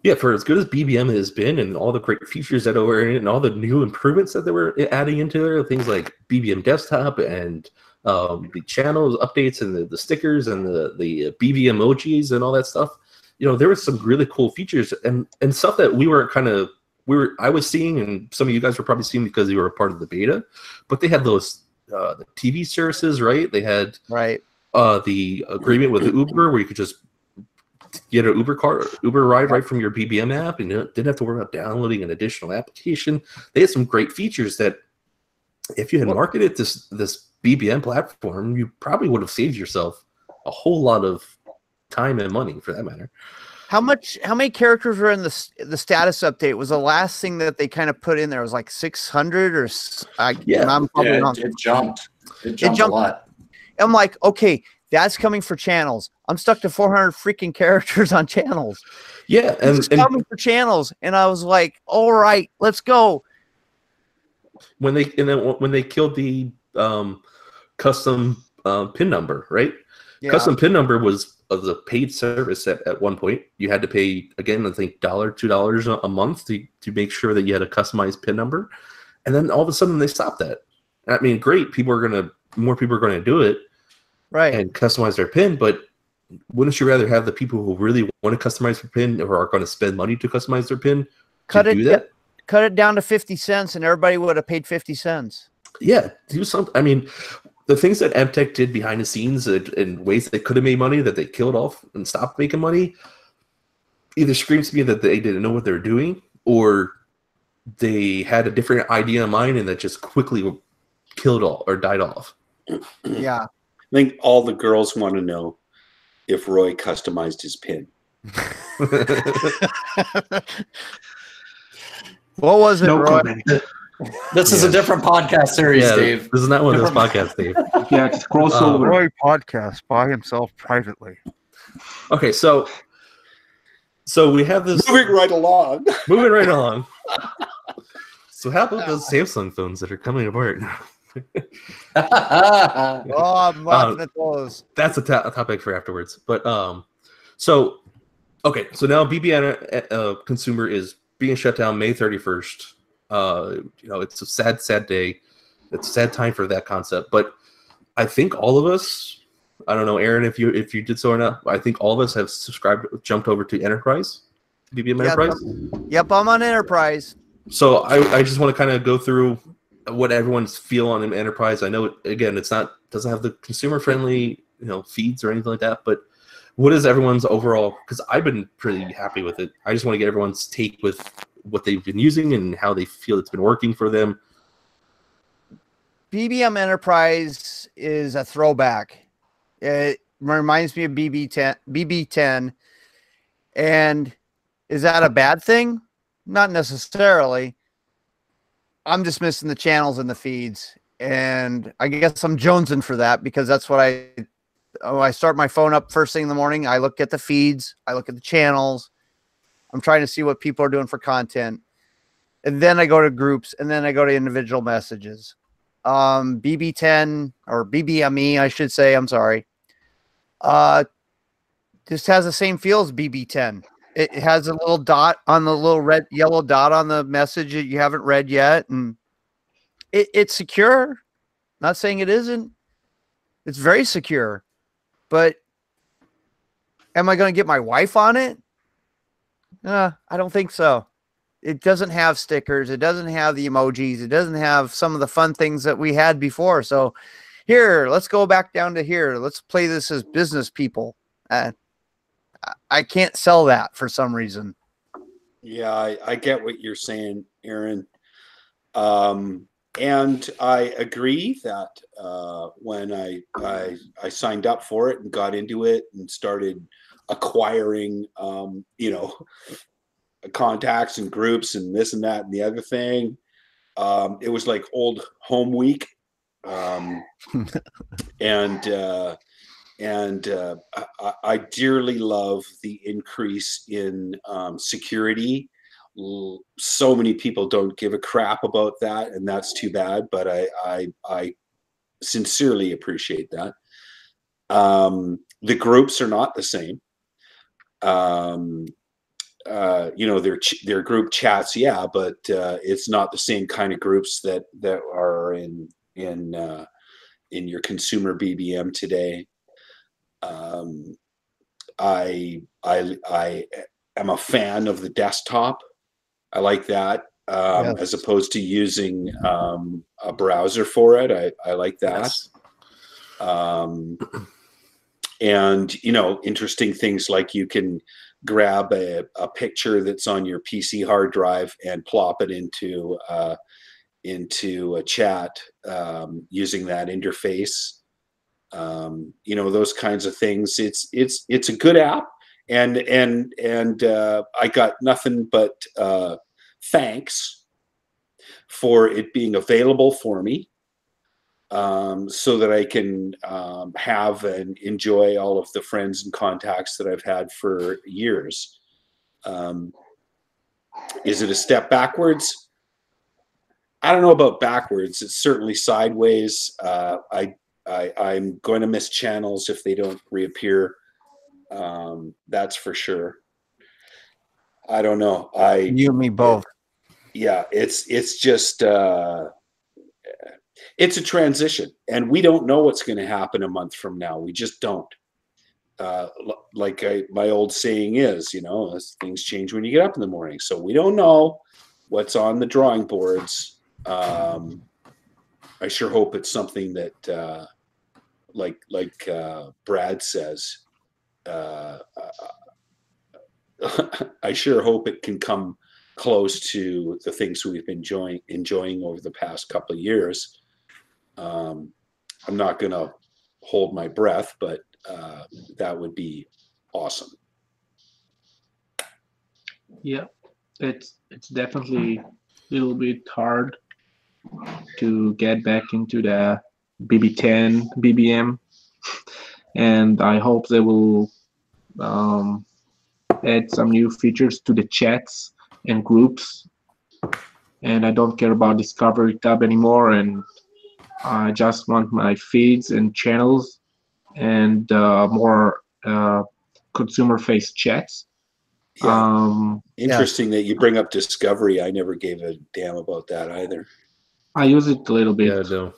Yeah, for as good as BBM has been and all the great features that were in it and all the new improvements that they were adding into there, things like BBM desktop and um, the channels updates and the, the stickers and the, the BBM emojis and all that stuff. You know, there was some really cool features and, and stuff that we were kind of, we were, I was seeing and some of you guys were probably seeing because you were a part of the beta, but they had those uh, the TV services, right? They had Right. uh, the agreement with Uber where you could just get an Uber car, Uber ride right from your BBM app, and you didn't have to worry about downloading an additional application. They had some great features that, if you had marketed this this BBM platform, you probably would have saved yourself a whole lot of time and money, for that matter. How much? How many characters were in the the status update? Was the last thing that they kind of put in there was like six hundred or s- I, Yeah. I'm probably Yeah, wrong. it, it jumped. It jumped, jumped- a lot. I'm like, okay, that's coming for channels. I'm stuck to 400 freaking characters on channels. Yeah, And, and, and coming for channels, and I was like, all right, let's go. when they and then when they killed the um, custom uh, pin number, right? Yeah. Custom pin number was of the paid service at, at one point. You had to pay again, I think dollar, two dollars a a month to, to make sure that you had a customized pin number. And then all of a sudden they stopped that. I mean, great, people are gonna more people are gonna do it right. and customize their pin, but wouldn't you rather have the people who really want to customize their pin or are gonna spend money to customize their pin cut to it do that? cut it down to 50 cents, and everybody would have paid 50 cents. yeah, do something. I mean, the things that Emtek did behind the scenes and, in ways they could have made money that they killed off and stopped making money either screams to me that they didn't know what they were doing or they had a different idea in mind and that just quickly killed all or died off. Yeah. I think all the girls want to know if Roy customized his pin. What was it, No Roy? comment. This is a different podcast series, yeah, Dave. this is not one of those podcasts, Dave. Yeah, it's crossover. Um, podcast by himself privately. Okay, so so we have this Moving right along. moving right along. So how about those Samsung phones that are coming apart? Oh, I'm laughing Um, at those. that's a to- a topic for afterwards. But um, so okay, so now BBM uh, consumer is being shut down May thirty first. Uh, you know, it's a sad, sad day. It's a sad time for that concept. But I think all of us, I don't know, Aaron, if you if you did so or not, I think all of us have subscribed, jumped over to Enterprise, BBM Yeah, Enterprise. Yep, I'm on Enterprise. So I, I just want to kind of go through what everyone's feel on Enterprise. I know again, it's not doesn't have the consumer friendly you know feeds or anything like that, but what is everyone's overall? Because I've been pretty happy with it. I just want to get everyone's take with what they've been using and how they feel it's been working for them. BBM Enterprise is a throwback. It reminds me of BB10, BB10. And is that a bad thing? Not necessarily. I'm just missing the channels and the feeds. And I guess I'm jonesing for that because that's what I oh, I start my phone up first thing in the morning. I look at the feeds, I look at the channels. I'm trying to see what people are doing for content. And then I go to groups and then I go to individual messages. Um bb10 or bbme I should say i'm sorry. Uh just has the same feel as bb10 it has a little dot on the little red yellow dot on the message that you haven't read yet and it, it's secure. Not saying it isn't. It's very secure. But am i going to get my wife on it uh, i don't think so. It doesn't have stickers. It doesn't have the emojis. It doesn't have some of the fun things that we had before. So here let's go back down to here. Let's play this as business people. Uh, I- can't sell that for some reason. Yeah, I, I get what you're saying, Aaron. Um, and I agree that uh, when I, I I signed up for it and got into it and started acquiring, um, you know, contacts and groups and this and that and the other thing, um, it was like old home week. Um, and uh, and uh, I, I- dearly love the increase in um, security so many people don't give a crap about that, and that's too bad. But I I, I sincerely appreciate that. Um, the groups are not the same. Um, uh, you know, their ch- their group chats, yeah, but uh, it's not the same kind of groups that that are in in uh, in your consumer BBM today. Um, I I I am a fan of the desktop. I like that um, Yes. as opposed to using um, a browser for it. I I like that. Yes. Um, and you know, interesting things like you can grab a, a picture that's on your PC hard drive and plop it into uh, into a chat um, using that interface. Um, you know those kinds of things. It's it's it's a good app, and and and uh, I got nothing but uh, thanks for it being available for me, um, so that I can um, have and enjoy all of the friends and contacts that I've had for years. Um, is it a step backwards? I don't know about backwards. It's certainly sideways. Uh, I, I I'm going to miss channels if they don't reappear. Um, that's for sure. I don't know. I You and me both. yeah, it's it's just uh, it's a transition, and we don't know what's going to happen a month from now. We just don't. Uh, like I, my old saying is, you know, things change when you get up in the morning. So we don't know what's on the drawing boards. Um, I sure hope it's something that, uh, like like uh, Brad says, uh, I sure hope it can come close to the things we've been enjoying enjoying over the past couple of years. Um, I'm not going to hold my breath, but uh, that would be awesome. Yeah, it's it's definitely a little bit hard to get back into the BB10 BBM, and I hope they will um, add some new features to the chats and groups. And I don't care about Discovery tab anymore, and I just want my feeds and channels and uh, more uh, consumer-faced chats. Yeah. Um, Interesting that you bring up Discovery. I never gave a damn about that either. I use it a little bit, Yeah, no.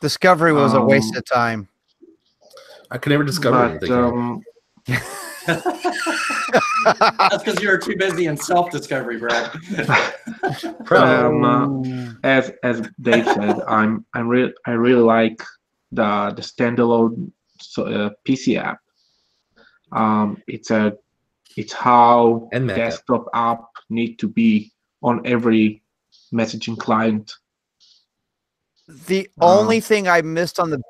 Discovery was a waste Um, of time. I could never discover but anything. um, That's because you were too busy in self-discovery, Brad. um, uh, as as Dave said, I'm I'm real I really like the the standalone so, uh, PC app. Um, it's a it's how And Mac desktop app need to be on every messaging client. The Um, only thing I missed on the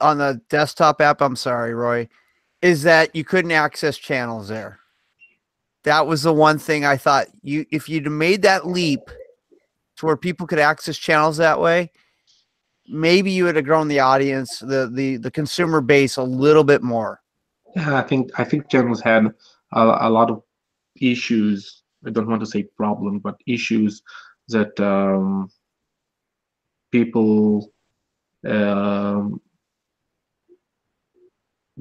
on the desktop app, I'm sorry, Roy, is that you couldn't access channels there. That was the one thing I thought you if you'd made that leap to where people could access channels that way, maybe you would have grown the audience, the the the consumer base a little bit more. Yeah, I think I think channels had a, a lot of issues. I don't want to say problem, but issues that um, people um,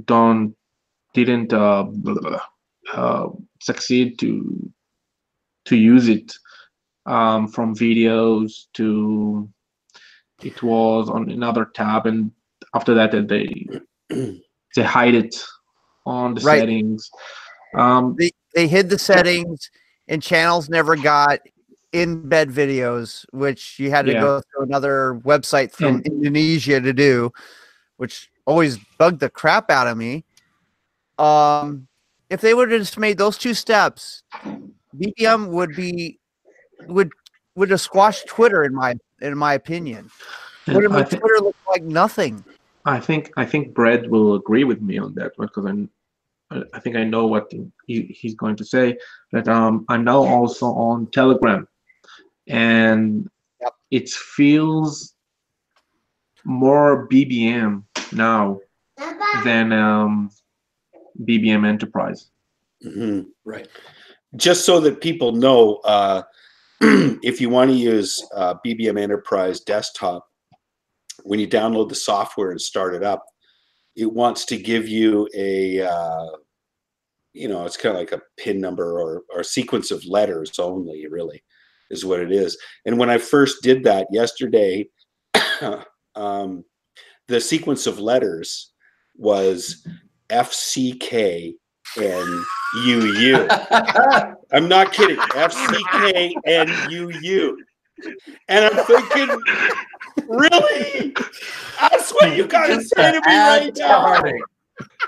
don't didn't uh, blah, blah, blah, uh, succeed to to use it um, from videos to it was on another tab and after that they they hide it on the Right. settings um They they hid the settings and channels never got in bed videos, which you had to Yeah. go through another website from And- Indonesia to do, which always bugged the crap out of me. Um, if they would have just made those two steps, BBM would be would would have squashed Twitter in my in my opinion. Would have I, made thi- Twitter look like nothing. I think i think brad will agree with me on that one because i'm I- I think I know what he, he's going to say. That um, I'm now also on Telegram, and Yep. it feels more BBM now than um, BBM Enterprise. Mhm. right. just so that people know, uh, if you want to use uh, BBM Enterprise Desktop, when you download the software and start it up, it wants to give you a, uh, you know, it's kind of like a pin number or, or sequence of letters only, really, is what it is. And when I first did that yesterday, um, the sequence of letters was FCK and UU. I'm not kidding. FCK and UU. And I'm thinking, really? That's what you gotta Just say to me right now.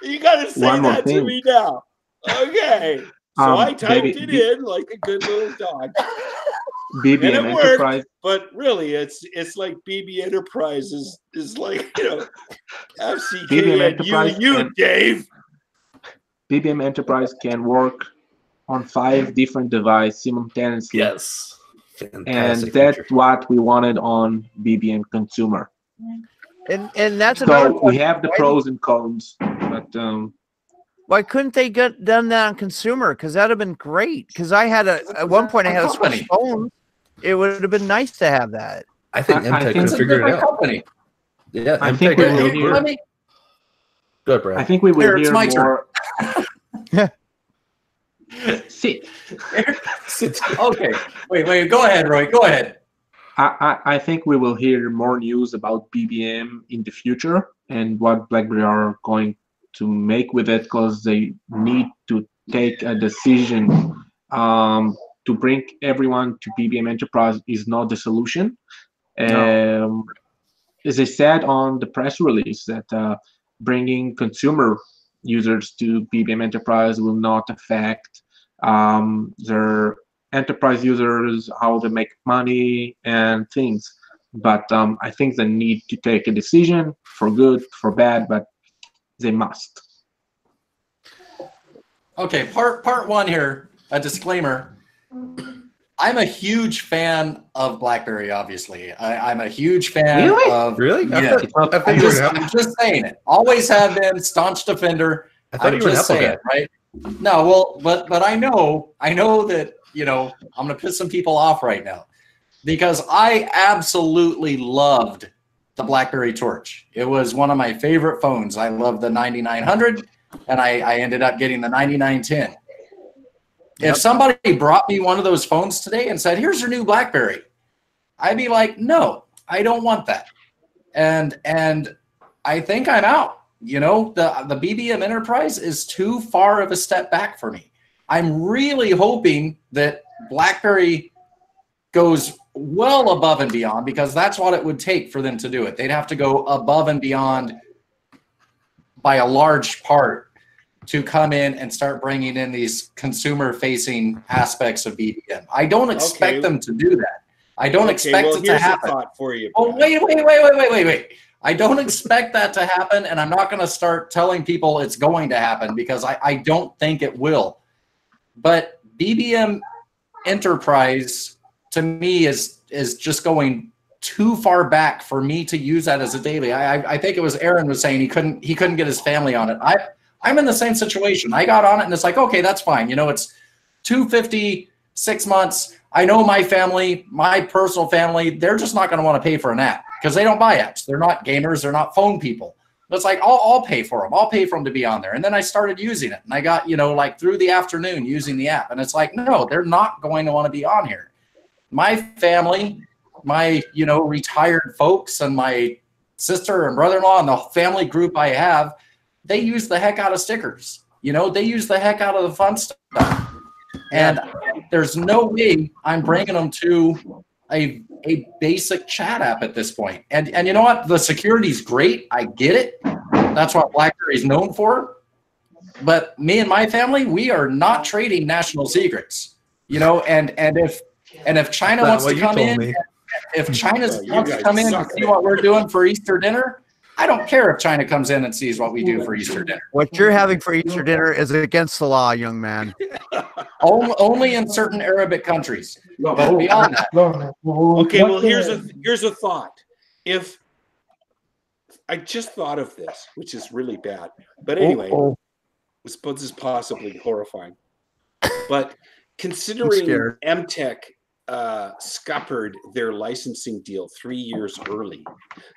You gotta say One more that to me now. Okay. So Um, I typed David, it in like a good little dog. BBM And it worked. But really it's it's like BB Enterprise is is like, you know, FCK BBM and UU, Enterprise Dave. BBM Enterprise can work on five different devices simultaneously. Yes. Fantastic and that's feature. what we wanted on BBM Consumer. And and that's another. So we have the pros and cons, but um, Why couldn't they get done that on consumer? Because that'd have been great. Because I had a at one point I had a switch Company. phone. It would have been nice to have that. I think I- I Emtek think could figure it out. company. Yeah, I Emtek think we will help hear- you. Me, Good, Brad. I think we will Here, it's hear my turn. more. Sit. okay. Wait, wait. Go ahead, Roy. Go ahead. I, I, I think we will hear more news about BBM in the future and what BlackBerry are going to make with it because they need to take a decision. Um, to bring everyone to BBM Enterprise is not the solution. Um, as I said on the press release, that uh, bringing consumer users to BBM Enterprise will not affect um, their enterprise users, how they make money and things. But um, I think they need to take a decision for good, for bad, but they must. Okay, part part one here. A disclaimer. I'm a huge fan of BlackBerry. Obviously, I, I'm a huge fan Really? of. really? I Yeah. thought, I thought I'm just, I'm just saying it. Always have been staunch defender. I thought I'm you were just Apple saying, guy. right? No, well, but but I know, I know that you know I'm gonna piss some people off right now because I absolutely loved the BlackBerry Torch. It was one of my favorite phones. I loved the 9900, and I, I ended up getting the 9910. If somebody brought me one of those phones today and said, "Here's your new BlackBerry," I'd be like, "No, I don't want that." And and I think I'm out. You know, the the BBM Enterprise is too far of a step back for me. I'm really hoping that BlackBerry goes well above and beyond because that's what it would take for them to do it. They'd have to go above and beyond by a large part to come in and start bringing in these consumer facing aspects of BBM. I don't expect Okay. them to do that. I don't Okay, expect well, it to happen. thought for you. Oh, wait, wait, wait, wait, wait, wait, wait. I don't expect that to happen, and I'm not going to start telling people it's going to happen because I, I don't think it will. But BBM Enterprise to me is is just going too far back for me to use that as a daily. I, I I think it was Aaron was saying he couldn't he couldn't get his family on it. I I'm in the same situation. I got on it and it's like okay, that's fine. You know, it's 250 six months. I know my family, my personal family, they're just not going to want to pay for an app because they don't buy apps. They're not gamers. They're not phone people. It's like, I'll, I'll pay for them. I'll pay for them to be on there. And then I started using it and I got, you know, like through the afternoon using the app. And it's like, no, they're not going to want to be on here. My family, my, you know, retired folks and my sister and brother-in-law and the family group I have, they use the heck out of stickers. You know, they use the heck out of the fun stuff. And there's no way I'm bringing them to a a basic chat app at this point. And and you know what? The security's great. I get it. That's what BlackBerry is known for. But me and my family, we are not trading national secrets. You know, and and if and if China wants to come in, me. if China wants to come in and see what we're doing for Easter dinner, I don't care if China comes in and sees what we do for Easter dinner. What you're having for Easter dinner is against the law, young man. Only, only in certain Arabic countries. But beyond that, Okay, well here's a here's a thought. If I just thought of this, which is really bad, but anyway, Oh, this this is possibly horrifying. But considering scared. Emtek uh, scuppered their licensing deal three years early,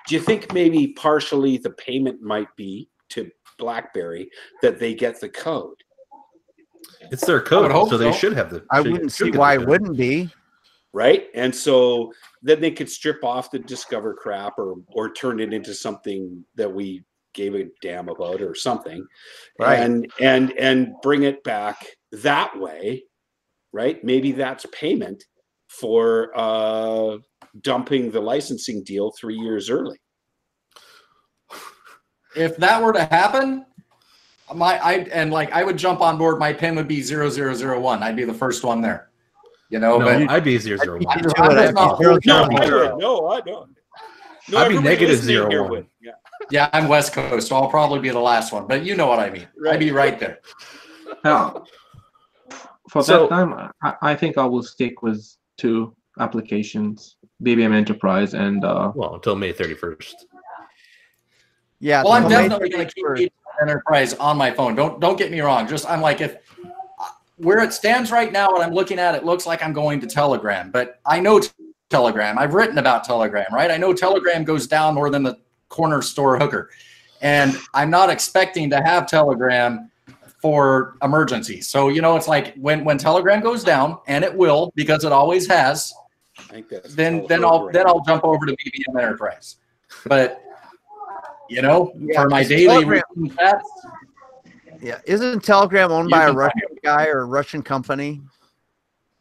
do you think maybe partially the payment might be to BlackBerry that they get the code? It's their code, hope so they should have the. I wouldn't see why it wouldn't be. right? And so then they could strip off the Discover crap or or turn it into something that we gave a damn about or something, Right. and and and bring it back that way, right? Maybe that's payment for uh, dumping the licensing deal three years early. if that were to happen, my I and like I would jump on board. My pin would be 0001. I'd be the first one there. You know, No, but I'd be zero zero You one. I'm it just at not- zero No, I zero. would. No, I don't. No, I'd be everybody negative listening zero here one. would. Yeah. yeah, I'm West Coast, so I'll probably be the last one. But you know what I mean. I'd be right there. Yeah. For So- that time, I, I think I will stick with two applications: BBM Enterprise and uh, Well, until May thirty first. Yeah. Well, I'm definitely going to keep 31st. the Enterprise on my phone. Don't don't get me wrong. Just I'm like if where it stands right now, what I'm looking at, it looks like I'm going to Telegram, but I know t- Telegram. I've written about Telegram, right? I know Telegram goes down more than the corner store hooker, and I'm not expecting to have Telegram for emergencies. So you know, it's like when when Telegram goes down, and it will because it always has. I think that's Then then I'll then I'll jump over to BBM Enterprise. But you know, Yeah, for my daily Telegram- routine chats, Yeah. Isn't Telegram owned by a can find Russian guy or a Russian company?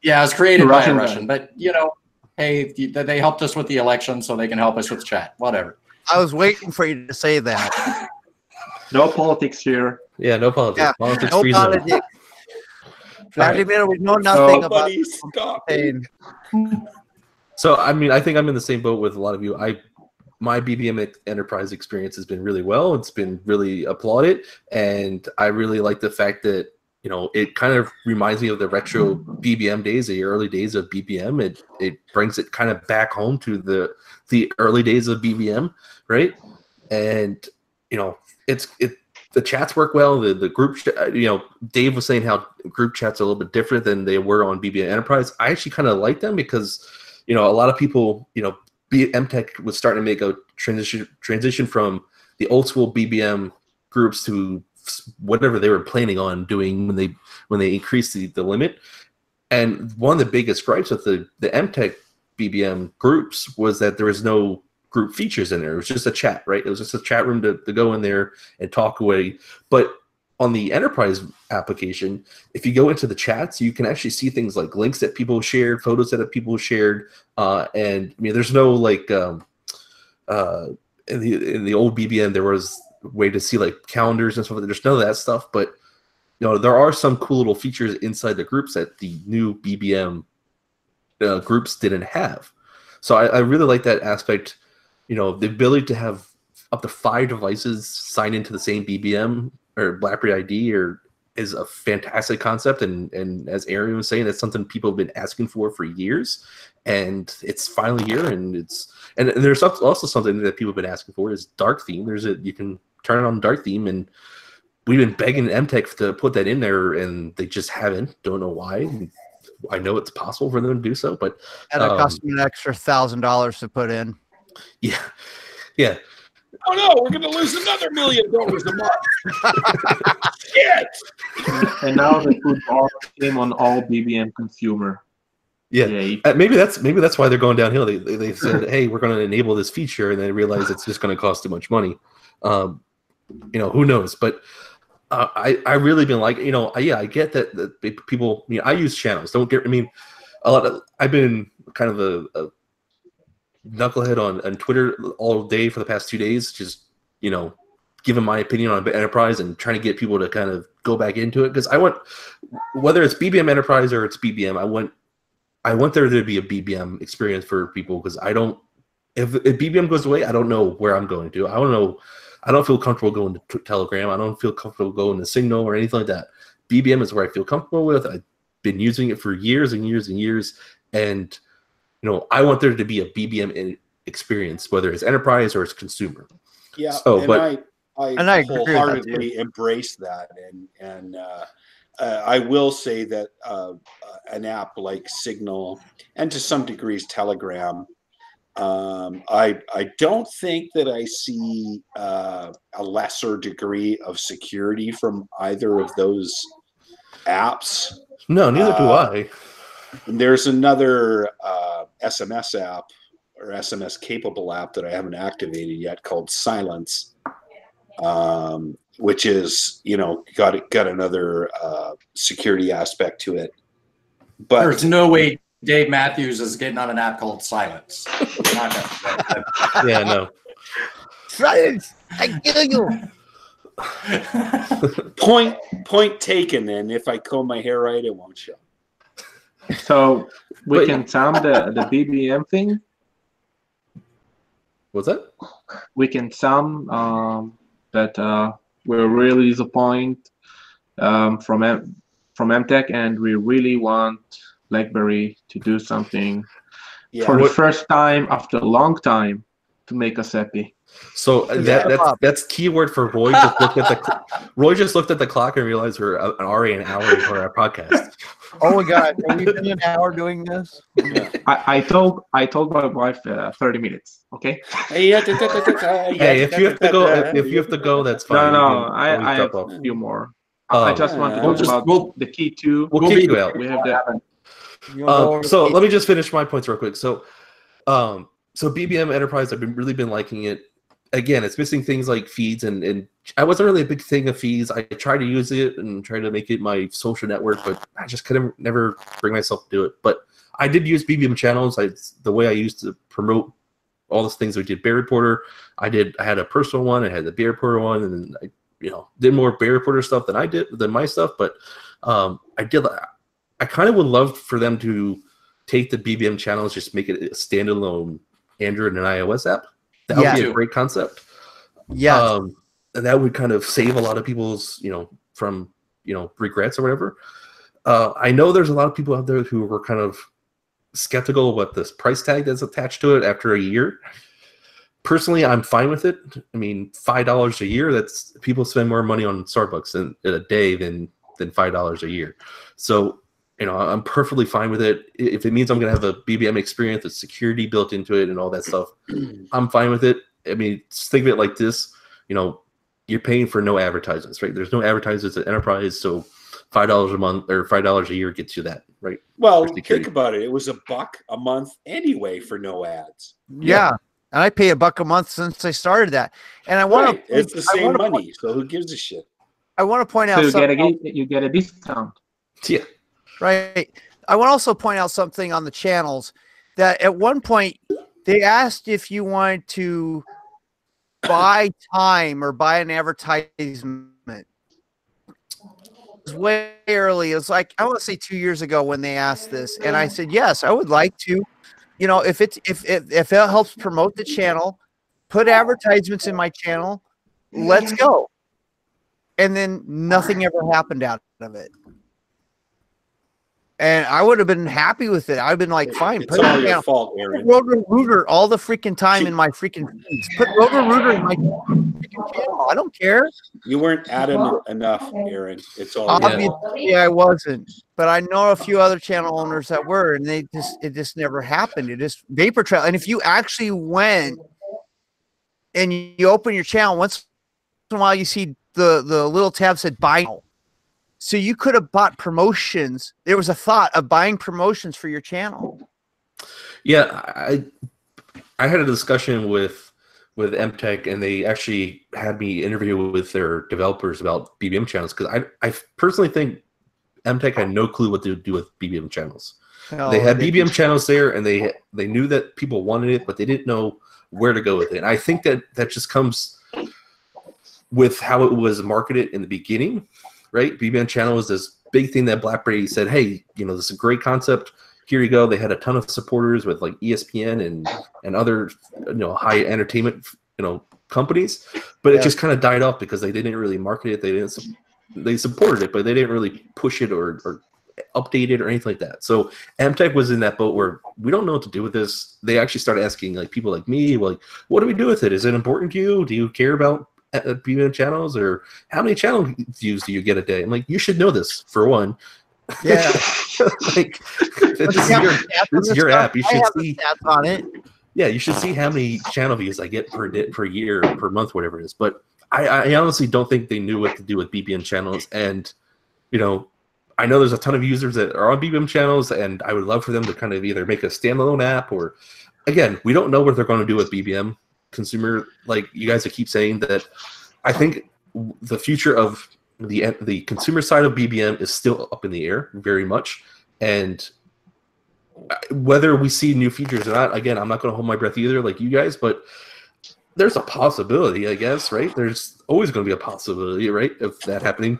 Yeah, it was created by a Russian guy. But you know, hey, they helped us with the election, so they can help us with chat. Whatever. I was waiting for you to say that. no politics here. Yeah, no politics. Yeah, Politics No free politics. Vladimir, we know nothing about Somebody. Spain. So I mean, I think I'm in the same boat with a lot of you. I my BBM enterprise experience has been really well. It's been really applauded, and I really like the fact that you know it kind of reminds me of the retro BBM days, the early days of BBM. It it brings it kind of back home to the the early days of BBM, right? And you know, it's it the chats work well. The the group, uh, you know, Dave was saying how group chats are a little bit different than they were on BBM Enterprise. I actually kind of like them because you know, a lot of people, you know, B- Emtek was starting to make a transition transition from the old school BBM groups to whatever they were planning on doing when they when they increased the, the limit. And one of the biggest gripes with the the Emtek BBM groups was that there was no group features in there. It was just a chat, right? It was just a chat room to, to go in there and talk away. But on the enterprise application, if you go into the chats, you can actually see things like links that people shared, photos that people shared, uh, and I mean, there's no like um, uh, in the in the old BBM there was a way to see like calendars and stuff. There's none of that stuff, but you know there are some cool little features inside the groups that the new BBM uh, groups didn't have. So I, I really like that aspect. You know, the ability to have up to five devices sign into the same BBM or BlackBerry ID or is a fantastic concept. And and as Aaron was saying that's something people have been asking for for years. And it's finally here and it's and there's also something that people have been asking for is dark theme. There's a you can turn on dark theme and we've been begging Emtek to put that in there and they just haven't. Don't know why. I know it's possible for them to do so but And it Um, cost me an extra thousand dollars to put in. Yeah yeah Oh no, we're gonna lose another million dollars a month. Shit. And now the food bar came on all BBM consumer. yeah Yay. Uh, maybe that's maybe that's why they're going downhill. They they, they said, "Hey, we're going to enable this feature," and they realize it's just going to cost too much money. Um, you know, who knows? But uh, I I really been like, you know, I, yeah, I get that, that people. I mean, I use channels. Don't get. I mean, a lot of I've been kind of a, a knucklehead on on Twitter all day for the past two days, just you know, giving my opinion on enterprise and trying to get people to kind of go back into it because I want whether it's BBM enterprise or it's BBM, I want I want there to be a BBM experience for people because I don't. If, if BBM goes away, I don't know where I'm going to. I don't know. I don't feel comfortable going to t- Telegram. I don't feel comfortable going to Signal or anything like that. BBM is where I feel comfortable with. I've been using it for years and years and years, and you know, I want there to be a BBM in- experience, whether it's enterprise or it's consumer. Yeah, So, and but- I, I, And I agree that, wholeheartedly embrace that, and and uh, uh, I will say that uh, uh, an app like Signal and to some degrees Telegram. Um, I I don't think that I see uh, a lesser degree of security from either of those apps. No, neither do Uh, I. And there's another uh, SMS app or SMS capable app that I haven't activated yet called Silence, um, which is you know got got another uh, security aspect to it. But There's no way Dave Matthews is getting on an app called Silence. Not gonna- Yeah, no. Silence! I kill you. point point taken. And if I comb my hair right, it won't show. So we Wait. can sound the, the BBM thing. What's that? We can sum um, that uh, we're really disappointed um, from M- from Emtek, and we really want BlackBerry to do something Yeah. for the first time after a long time to make us happy. So uh, that, that's that's keyword for Roy. Just looked at the cl- Roy just looked at the clock and realized we're uh, already an hour for our podcast. Oh my god, have we been an hour doing this? I, I told I told my wife uh, 30 minutes. Okay. Hey, if you have to go, if, if you have to go, that's fine. no, You can I, I have off. a few more. I Um, just want to uh, talk we'll just about we'll, the key two. We'll we'll kick be- you out. We have the You wanna Um, so let me just finish my points real quick. So, um, so BBM Enterprise, I've been really been liking it. Again, it's missing things like feeds, and and I wasn't really a big thing of feeds. I tried to use it and try to make it my social network, but I just couldn't never bring myself to do it. But I did use BBM channels. I the way I used to promote all those things we did. Berry Report, I did. I had a personal one. I had the Berry Report one, and I, you know, did more Berry Report stuff than I did than my stuff. But um, I did. I kind of would love for them to take the BBM channels, just make it a standalone Android and iOS app. That would be a great concept. yeah, Um, and that would kind of save a lot of people's, you know, from you know regrets or whatever. Uh, I know there's a lot of people out there who were kind of skeptical about this price tag that's attached to it after a year. Personally, I'm fine with it. I mean, five dollars a year. That's people spend more money on Starbucks in, in a day than than five dollars a year. So, you know, I'm perfectly fine with it. If it means I'm gonna have a BBM experience with security built into it and all that stuff, I'm fine with it. I mean, just think of it like this. You know, you're paying for no advertisements, right? There's no advertisements at enterprise, so five dollars a month or five dollars a year gets you that, right? Well, think about it. It was a buck a month anyway for no ads. yeah. And I pay a buck a month since I started that. And I want Right. to It's the same wanna money, so who gives a shit? I want to point So out you get a you get a discount. Yeah. Right. I want to also point out something on the channels that at one point they asked if you wanted to buy time or buy an advertisement. It was way early. It was like I want to say two years ago when they asked this, and I said yes, I would like to. You know, if it's if if, if it helps promote the channel, put advertisements in my channel. Let's go. And then nothing ever happened out of it and I would have been happy with it. I've been like, fine, It's put all it your down. fault, Put Aaron. Roto-Rooter all the freaking time in my freaking feeds. Put Roto-Rooter in my freaking channel. I don't care. You weren't adamant enough, Aaron. It's all Yeah. Obviously, I wasn't, but I know a few other channel owners that were, and they just it just never happened. It just vapor trail. And if you actually went and you, you open your channel once in a while, you see the the little tab said buy. now. So you could have bought promotions. There was a thought of buying promotions for your channel. Yeah, I I had a discussion with with Emtek, and they actually had me interview with their developers about BBM channels because I I personally think Emtek had no clue what to do with BBM channels. No, they had they- BBM channels there, and they they knew that people wanted it, but they didn't know where to go with it. And I think that that just comes with how it was marketed in the beginning, right? BBM channel was this big thing that BlackBerry said, "Hey, you know, this is a great concept. Here you go." They had a ton of supporters with like ESPN and and other you know high entertainment you know companies, but Yeah. it just kind of died off because they didn't really market it. They didn't. su- They supported it, but they didn't really push it or, or update it or anything like that. So Emtek was in that boat where we don't know what to do with this. They actually started asking like people like me, like, what do we do with it? Is it important to you? Do you care about BBM channels or how many channel views do you get a day? I'm like, you should know this for one. Yeah. like this is your, this is your app. You should see. stats on it. Yeah, you should see how many channel views I get per day, per year, per month, whatever it is. But I, I honestly don't think they knew what to do with BBM channels. And you know, I know there's a ton of users that are on BBM channels, and I would love for them to kind of either make a standalone app or, again, we don't know what they're going to do with BBM consumer. Like you guys keep saying that, I think the future of the the consumer side of BBM is still up in the air very much, and whether we see new features or not, again, I'm not going to hold my breath either, like you guys, but there's a possibility, I guess, right? There's always going to be a possibility, right, of that happening.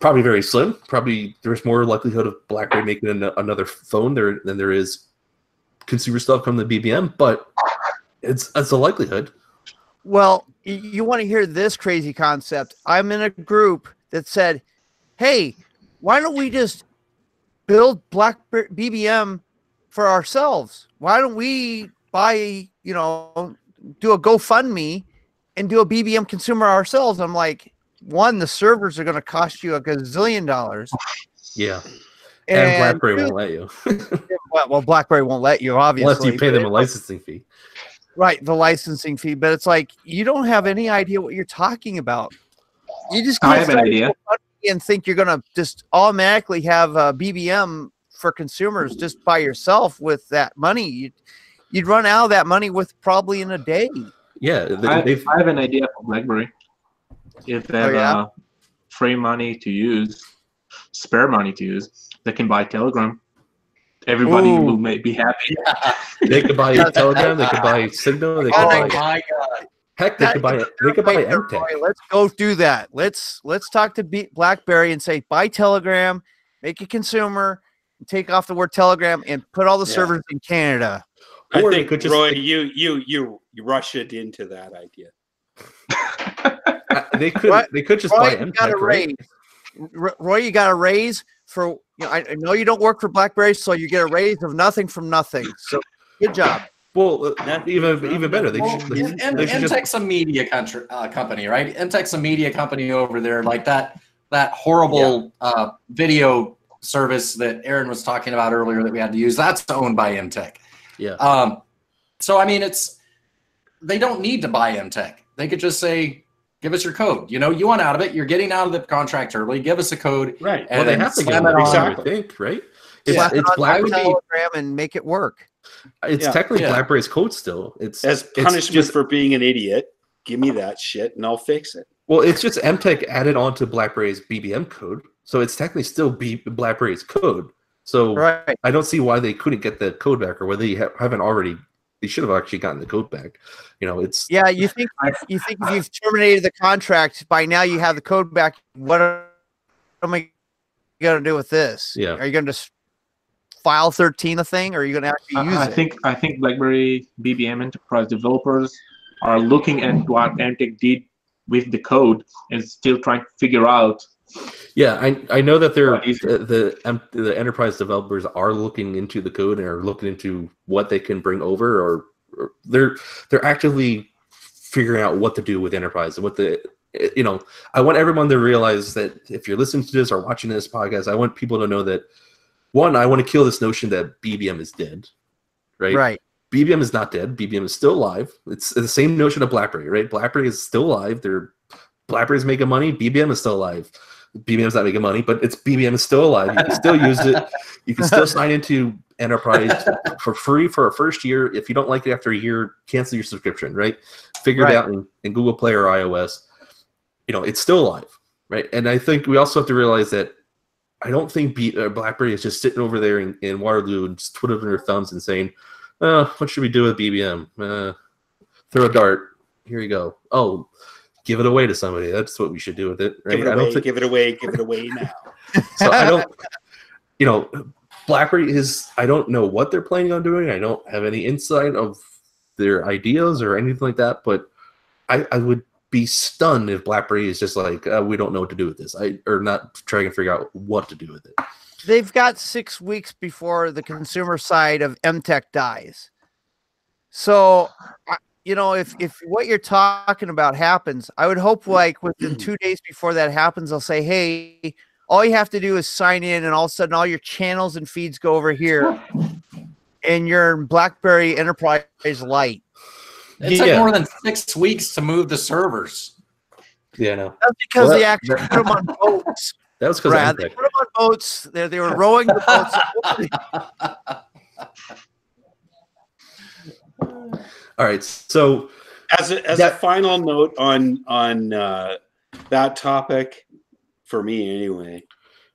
Probably very slim. Probably there's more likelihood of BlackBerry making an- another phone there than there is consumer stuff from the BBM, but it's it's a likelihood. Well, you want to hear this crazy concept? I'm in a group that said, "Hey, why don't we just build BlackBerry BBM for ourselves? Why don't we buy, you know, do a GoFundMe and do a BBM consumer ourselves?" I'm like, one, the servers are going to cost you a gazillion dollars, Yeah, and, BlackBerry two- won't let you well, BlackBerry won't let you, obviously, unless you pay them a licensing fee. Right the licensing fee but it's like you don't have any idea what you're talking about you just I can't have an idea. And think you're gonna just automatically have a bbm for consumers just by yourself with that money you'd, you'd run out of that money with probably in a day Yeah, they, I, they've I have an idea for BlackBerry. If they Oh, have yeah? uh, free money to use, spare money to use, they can buy Telegram. Everybody Ooh. will may be happy. they could buy Telegram, they could buy Signal, they could Oh Oh buy my god. heck, they That- could buy they could buy Wait, Emtek. Let's go do that let's let's talk to B- blackberry and say buy telegram make a consumer take off the word telegram and put all the Yeah. servers in canada I Or think just- Roy, you you you you rush it into that idea. Uh, They could What? they could just Roy, buy you got a Emtek, right? raise. Roy, you got a raise for you know. I I know you don't work for BlackBerry, so you get a raise of nothing from nothing. So good job. Well, uh, Not- even even better. They Well, should, they, and, and, they should just Emtek's a media country, uh, company, right? Emtek's a media company over there, like that that horrible uh, video service that Aaron was talking about earlier that we had to use. That's owned by Intech. yeah. Um, so I mean, it's they don't need to buy Intech. They could just say, "Give us your code." You know, you want out of it. You're getting out of the contract early. Give us a code. Right. Well, they have to get slam one, it on. I would think, right? It's, Slap it it's BlackBerry. Telegram and make it work. It's Yeah. technically Yeah. BlackBerry's code still. It's As it's punishment just for being an idiot, give me that shit and I'll fix it. well, it's just Emtek added onto BlackBerry's BBM code, so it's technically still B, BlackBerry's code. So Right. I don't see why they couldn't get the code back, or whether they ha- haven't already. They should have actually gotten the code back. You know, it's Yeah. You think you think if you've terminated the contract by now, you have the code back. What am I going to do with this? Yeah. Are you going to just file thirteen a thing, or are you going to actually use I, I it? think I think BlackBerry BBM enterprise developers are looking at what Emtek did with the code and still trying to figure out. Yeah, I I know that they're uh, the the, the enterprise developers are looking into the code and are looking into what they can bring over, or, or they're they're actively figuring out what to do with enterprise and what the eh, you know. I want everyone to realize that if you're listening to this or watching this podcast, I want people to know that one, I want to kill this notion that BBM is dead, right? Right. BBM is not dead. BBM is still alive. It's the same notion of BlackBerry, right? BlackBerry is still alive. They're BlackBerry's making money. BBM is still alive. BBM's not making money, but it's BBM is still alive. You can still use it. You can still sign into Enterprise for free for a first year. If you don't like it after a year, cancel your subscription, right? Figure Right. it out in, in Google Play or iOS. You know, it's still alive, right? And I think we also have to realize that I don't think B, uh, BlackBerry is just sitting over there in, in Waterloo and just twiddling their thumbs and saying, "Oh, what should we do with BBM? Uh, throw a dart. Here you go. Oh, give it away to somebody. That's what we should do with it, right? Give it I away, don't think give it away, give it away now. so. I don't. You know, BlackBerry is. I don't know what they're planning on doing. I don't have any insight of their ideas or anything like that. But I, I would be stunned if BlackBerry is just like, uh, we don't know what to do with this. I or not trying to figure out what to do with it. They've got six weeks before the consumer side of Emtek dies. So, I- you know, if if what you're talking about happens, I would hope mm. like within two days before that happens, they'll say, "Hey, all you have to do is sign in, and all of a sudden, all your channels and feeds go over here, and your BlackBerry Enterprise Lite. It took Yeah. more than six weeks to move the servers. Yeah, no. That's because Well, they actually put them on boats. That was because they put them on boats. They, they were rowing the boats. All right, so As a, as That- a final note on on uh, that topic, for me anyway,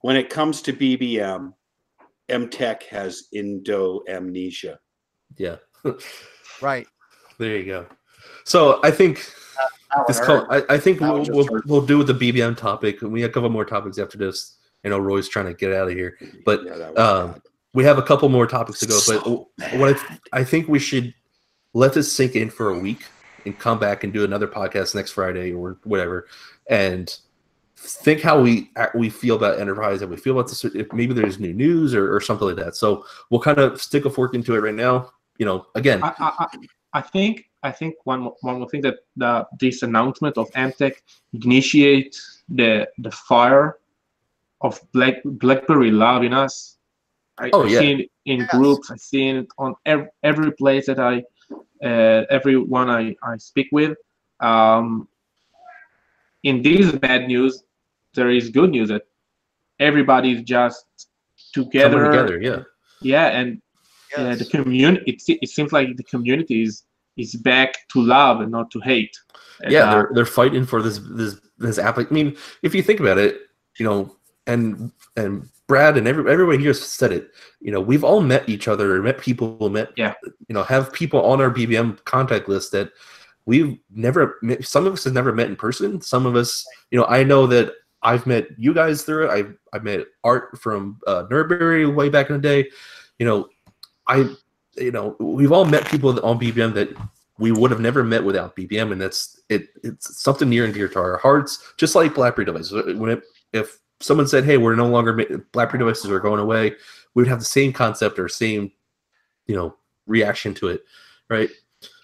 when it comes to BBM, Emtek has Indo amnesia. yeah, right. there you go. So I think That would this call, I, I think we'll we'll, we'll do with the BBM topic. And we have a couple more topics after this. I know Roy's trying to get out of here. But, Yeah, um. We have a couple more topics to go, but So what I, th- I think we should let this sink in for a week and come back and do another podcast next Friday or whatever, and think how we uh, we feel about enterprise and we feel about this. If maybe there's new news or, or something like that. So we'll kind of stick a fork into it right now. You know, again, I, I, I- I think I think one one more thing that the, this announcement of Emtek initiate the the fire of Black BlackBerry love in us. I, Oh, I've yeah. seen in Yes. groups. I've seen it on every, every place that I, uh, everyone I, I speak with. Um, in this bad news, there is good news that everybody's just together. coming together. Yeah. Yeah, and yeah, the community. It, it seems like the community is is back to love and not to hate. And, yeah uh, they're they're fighting for this this this app i mean if you think about it you know and and brad and every, everybody here has said it you know we've all met each other met people met Yeah. you know have people on our bbm contact list that we've never met some of us have never met in person some of us you know i know that i've met you guys through it i've, i met art from uh, nurbury way back in the day you know i you know we've all met people on bbm that we would have never met without BBM, and that's it. It's something near and dear to our hearts. Just like BlackBerry devices. When it, if someone said, "Hey, we're no longer ma- BlackBerry devices are going away," we would have the same concept or same, you know, reaction to it, right?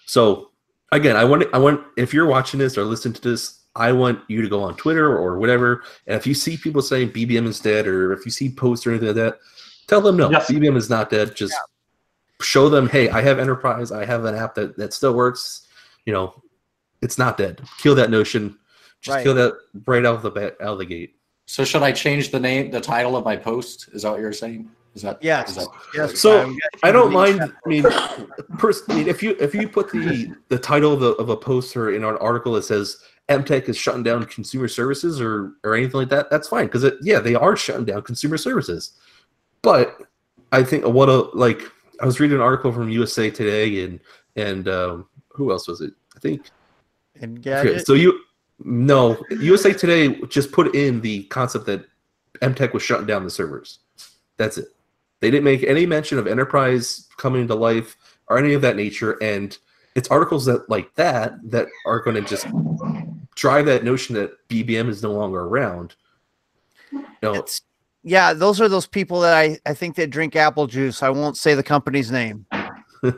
So again, I want I want if you're watching this or listening to this, I want you to go on Twitter or whatever, and if you see people saying BBM is dead, or if you see posts or anything like that, tell them no, Yes. BBM is not dead. Just show them, hey, I have enterprise, I have an app that that still works. You know, it's not dead. Kill that notion. Just Right. kill that right out of the bat, out of the gate. So should I change the name, the title of my post? Is that what you're saying? Is that Yes. Is that, Yes. So, I'm- don't mind. I mean, pers- I mean, if you if you put the the title of, the, of a post or in an article that says Emtek is shutting down consumer services or or anything like that, that's fine because yeah, they are shutting down consumer services. But I think what a like I was reading an article from USA Today and and um, who else was it? I think And Okay, so you no USA Today just put in the concept that Emtek was shutting down the servers. That's it. They didn't make any mention of enterprise coming to life or any of that nature. And it's articles that like that that are going to just drive that notion that BBM is no longer around. No, It's yeah, those are those people that I, I think that drink apple juice. I won't say the company's name.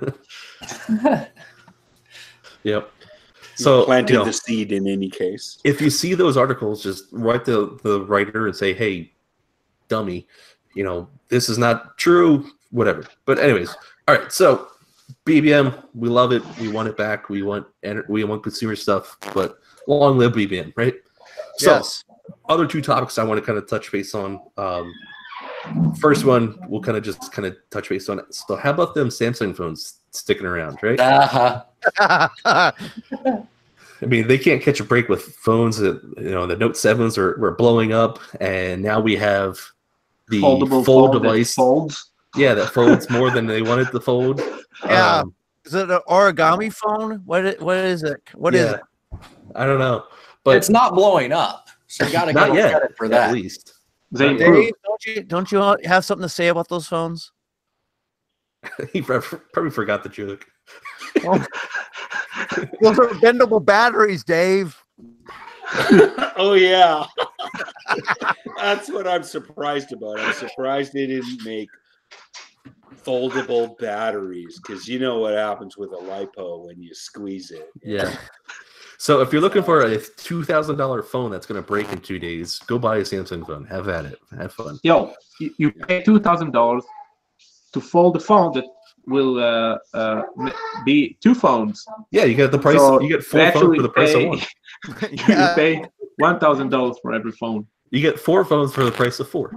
yep. So planted you know, the seed in any case. if you see those articles, just write the the writer and say, "Hey, dummy, you know this is not true." Whatever. But anyways, all right. So BBM, we love it. We want it back. We want we want consumer stuff. But long live BBM, right? So yes. other two topics I want to kind of touch base on. Um, first one, we'll kind of just kind of touch base on it. So how about them Samsung phones sticking around, right? uh-huh. I mean, they can't catch a break with phones that you know the Note sevens are were blowing up, and now we have the foldable fold device. folds. Yeah, that folds more than they wanted to fold. Yeah. Um, is it an origami phone? What is, what is it? What is yeah, it? I don't know, but it's not blowing up. So you got to get give credit for that. at least. They Dave, don't you don't you have something to say about those phones? he probably forgot the joke. Those are bendable batteries, Dave. oh yeah, that's what I'm surprised about. I'm surprised they didn't make foldable batteries because you know what happens with a lipo when you squeeze it. Yeah. So if you're looking for a two thousand dollar phone that's going to break in two days, go buy a Samsung phone. Have at it. Have fun. Yo, you, you pay two thousand dollars to fold a phone that will uh, uh, be two phones. Yeah, you get the price. So you get four you phones for the price pay- of one. you Yeah. pay one thousand dollars for every phone. You get four phones for the price of four.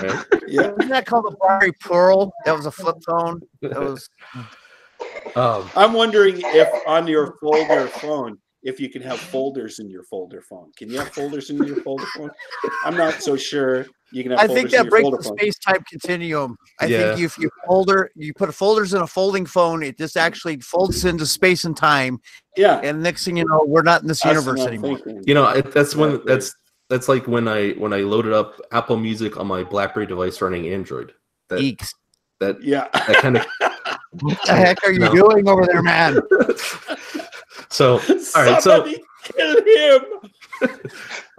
Right? Yeah. Isn't that called a Blackberry Pearl? That was a flip phone. That was Um, I'm wondering if on your folder phone, if you can have folders in your folder phone. Can you have folders in your folder phone? I'm not so sure. You can have I think that breaks the space time continuum. I Yeah. think if you folder, you put folders in a folding phone, it just actually folds into space and time. Yeah. And next thing you know, we're not in this that's universe anymore. thinking. you know, that's when Yeah, that's that's like when I when I loaded up Apple Music on my BlackBerry device running Android. That Geeks. that Yeah. that kind of What the heck are you No. doing over there, man? so all right. So Somebody kill him.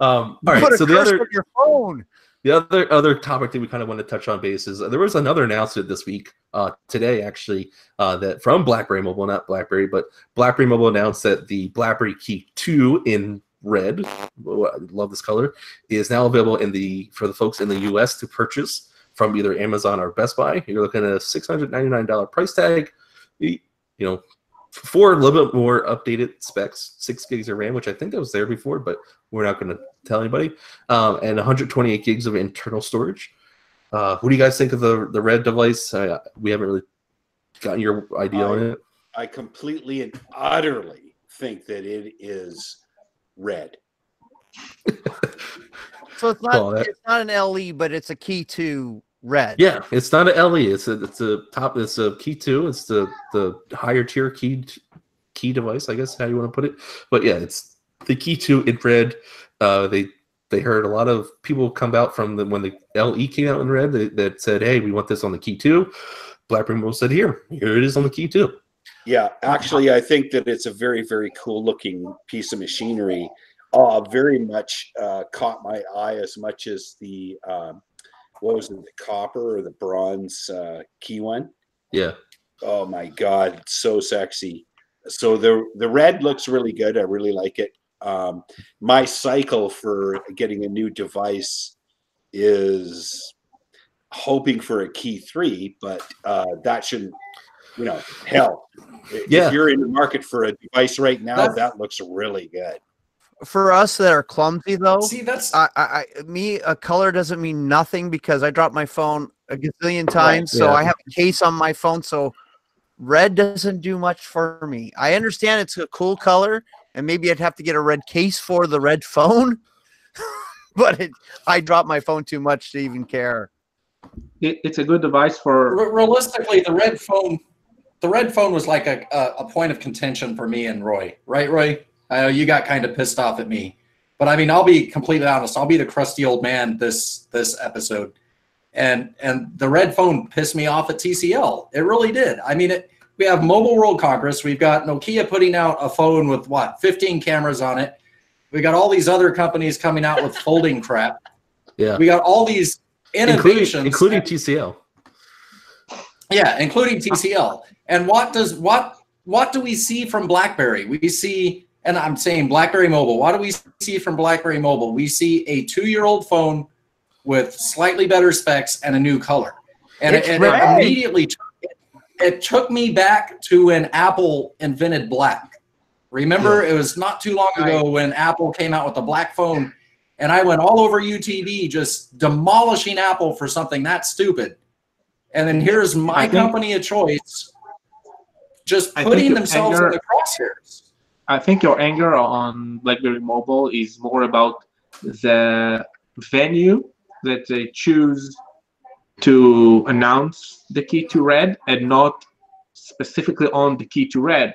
um, all right. put a So the curse other on your phone. The other other topic that we kind of want to touch on base is uh, there was another announcement this week, uh, today actually, uh, that from BlackBerry Mobile, not BlackBerry, but BlackBerry Mobile announced that the BlackBerry Key Two in red, oh, I love this color, is now available in the for the folks in the U.S. to purchase from either Amazon or Best Buy. You're looking at a six hundred ninety nine dollar price tag. You know, for a little bit more updated specs, six gigs of RAM, which I think that was there before, but we're not going to tell anybody um, and 128 gigs of internal storage. Uh, what do you guys think of the the red device? Uh, we haven't really gotten your idea on it. I completely and utterly think that it is red. So it's Call not that. it's not an LE, but it's a key two red. Yeah, it's not an LE. It's a it's a top. It's a key two. It's the the higher tier key key device. I guess how you want to put it. But yeah, it's the key two in red. Uh, they they heard a lot of people come out from the when the LE came out in red that, that said, "Hey, we want this on the key two. BlackBerry Mobile said, "Here, here it is on the key two. Yeah, actually, I think that it's a very, very cool looking piece of machinery. Uh, very much uh, caught my eye as much as the um, what was it, the copper or the bronze uh, key one. Yeah, Oh my god, so sexy. So the the red looks really good. I really like it. Um, my cycle for getting a new device is hoping for a key three, but uh, that shouldn't, you know, hell. If you're in the market for a device right now, That's- that looks really good. For us that are clumsy though, See, that's I, I, I me a color doesn't mean nothing because I dropped my phone a gazillion times, so yeah. I have a case on my phone. So red doesn't do much for me. I understand it's a cool color, and maybe I'd have to get a red case for the red phone, but it, I dropped my phone too much to even care. It, it's a good device for Re- realistically, the red phone, the red phone was like a, a, a point of contention for me and Roy, right, Roy? I know you got kind of pissed off at me, but I mean, I'll be completely honest. I'll be the crusty old man this this episode, and and the red phone pissed me off at TCL. It really did. I mean, it. We have Mobile World Congress. We've got Nokia putting out a phone with what 15 cameras on it. We got all these other companies coming out with folding crap. yeah, We got all these innovations, including including TCL. yeah, including TCL. And what does what what do we see from BlackBerry? We see, and I'm saying BlackBerry Mobile. What do we see from BlackBerry Mobile? We see a two-year-old phone with slightly better specs and a new color. And it, it immediately took, it took me back to when Apple invented black. Remember, it was not too long ago when Apple came out with the black phone, and I went all over UTB just demolishing Apple for something that stupid. And then here's my company of choice just putting themselves in the crosshairs. I think your anger on BlackBerry Mobile is more about the venue that they choose to announce the key two red and not specifically on the key two red.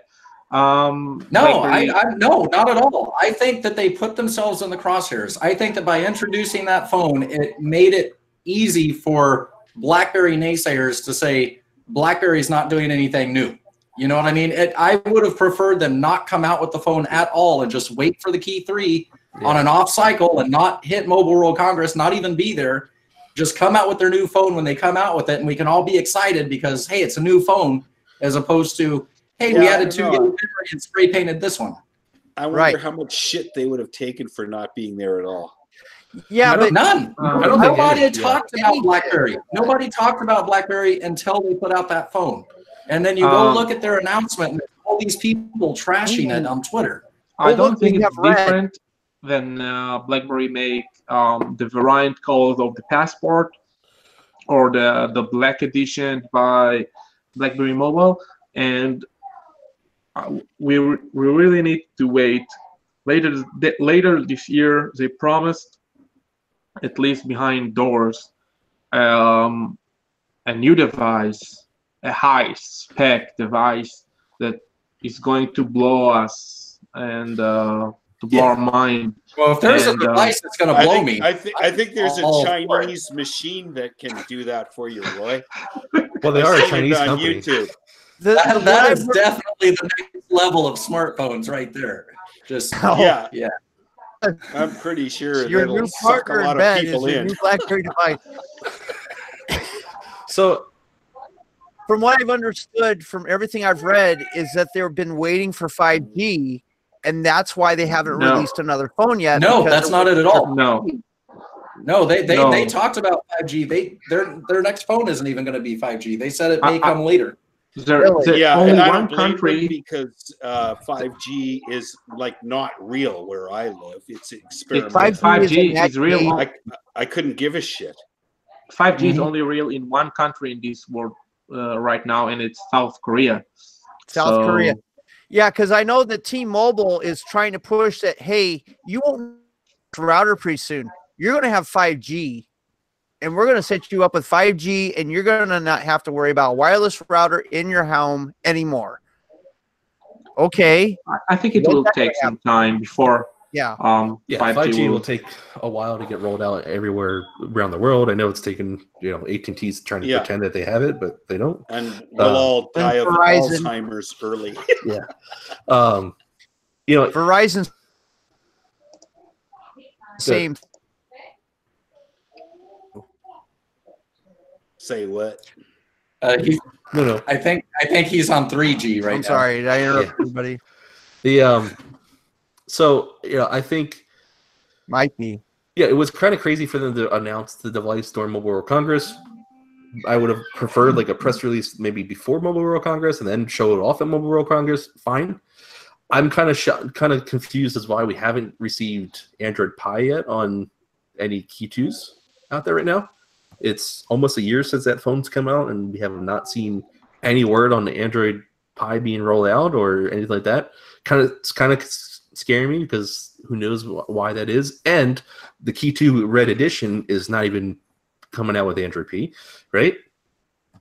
Um, No, I, I no, not at all. I think that they put themselves in the crosshairs. I think that by introducing that phone, it made it easy for BlackBerry naysayers to say BlackBerry's not doing anything new. You know what I mean? It, I would have preferred them not come out with the phone at all and just wait for the key three on an off cycle and not hit Mobile World Congress, not even be there. Just come out with their new phone when they come out with it, and we can all be excited because hey, it's a new phone, as opposed to hey, we Yeah, I added two know. gig of memory and spray painted this one. I wonder Right. how much shit they would have taken for not being there at all. Yeah, but none. Um, I don't think Nobody yeah. talked about BlackBerry. Nobody talked about BlackBerry until they put out that phone. And then you go Um, look at their announcement and all these people trashing it on Twitter. I don't think it's have different than uh, BlackBerry make um, the variant called of the passport or the the black edition by BlackBerry Mobile, and uh, we re- we really need to wait. Later th- later this year, they promised, at least behind doors, um, a new device, a high spec device that is going to blow us and uh, to blow Yeah. our mind. Well, if there's And, a uh, device that's going to I blow think, me, I, think I think there's a all for it. Chinese machine that can do that for you, Roy. Well, they are a Chinese on company. YouTube. the, that, what that heard- definitely the next level of smartphones right there. Just Oh, yeah, yeah. I'm pretty sure your that'll new suck a partner in lot of bed is people your in. new BlackBerry device. So From what I've understood, from everything I've read, is that they've been waiting for 5G, and that's why they haven't No. released another phone yet. no, that's not it at all. No, No, they they, No. they talked about 5G. They their their next phone isn't even going to be 5G. They said it may I- I- come later. there, Really? there's Yeah, only one don't blame them country. because uh, 5G is like not real where I live. It's It's experimental. 5G five is G an is real. I, I couldn't give a shit. Five G is Mhm. only real in one country in this world uh, right now, and it's South Korea. South So- Korea. Yeah, because I know that T-Mobile is trying to push that. Hey, you won't router pretty soon. You're going to have 5G, and we're going to set you up with 5G, and you're going to not have to worry about a wireless router in your home anymore. Okay. I think it will take some time before Yeah. um yeah, 5G, 5G will will. take a while to get rolled out everywhere around the world. I know it's taken you know AT&T's trying to Yeah. pretend that they have it, but they don't. And we'll Uh, all die of Verizon. Alzheimer's early. Yeah. Um, you know, Verizon. Same. Say what? Uh, he, no, no. I think I think he's on 3G right I'm now. sorry. Did I interrupt Yeah. everybody? The um, so you know, I think Might be. yeah, it was kind of crazy for them to announce the device during Mobile World Congress. I would have preferred like a press release maybe before Mobile World Congress and then show it off at Mobile World Congress. Fine. I'm kind of sh- kind of confused as why we haven't received Android Pie yet on any Key 2s out there right now. It's almost a year since that phone's come out, and we have not seen any word on the Android Pie being rolled out or anything like that. Kind of, it's kind of scaring me because who knows wh- why that is. And the Key 2 Red Edition is not even coming out with Android P, right?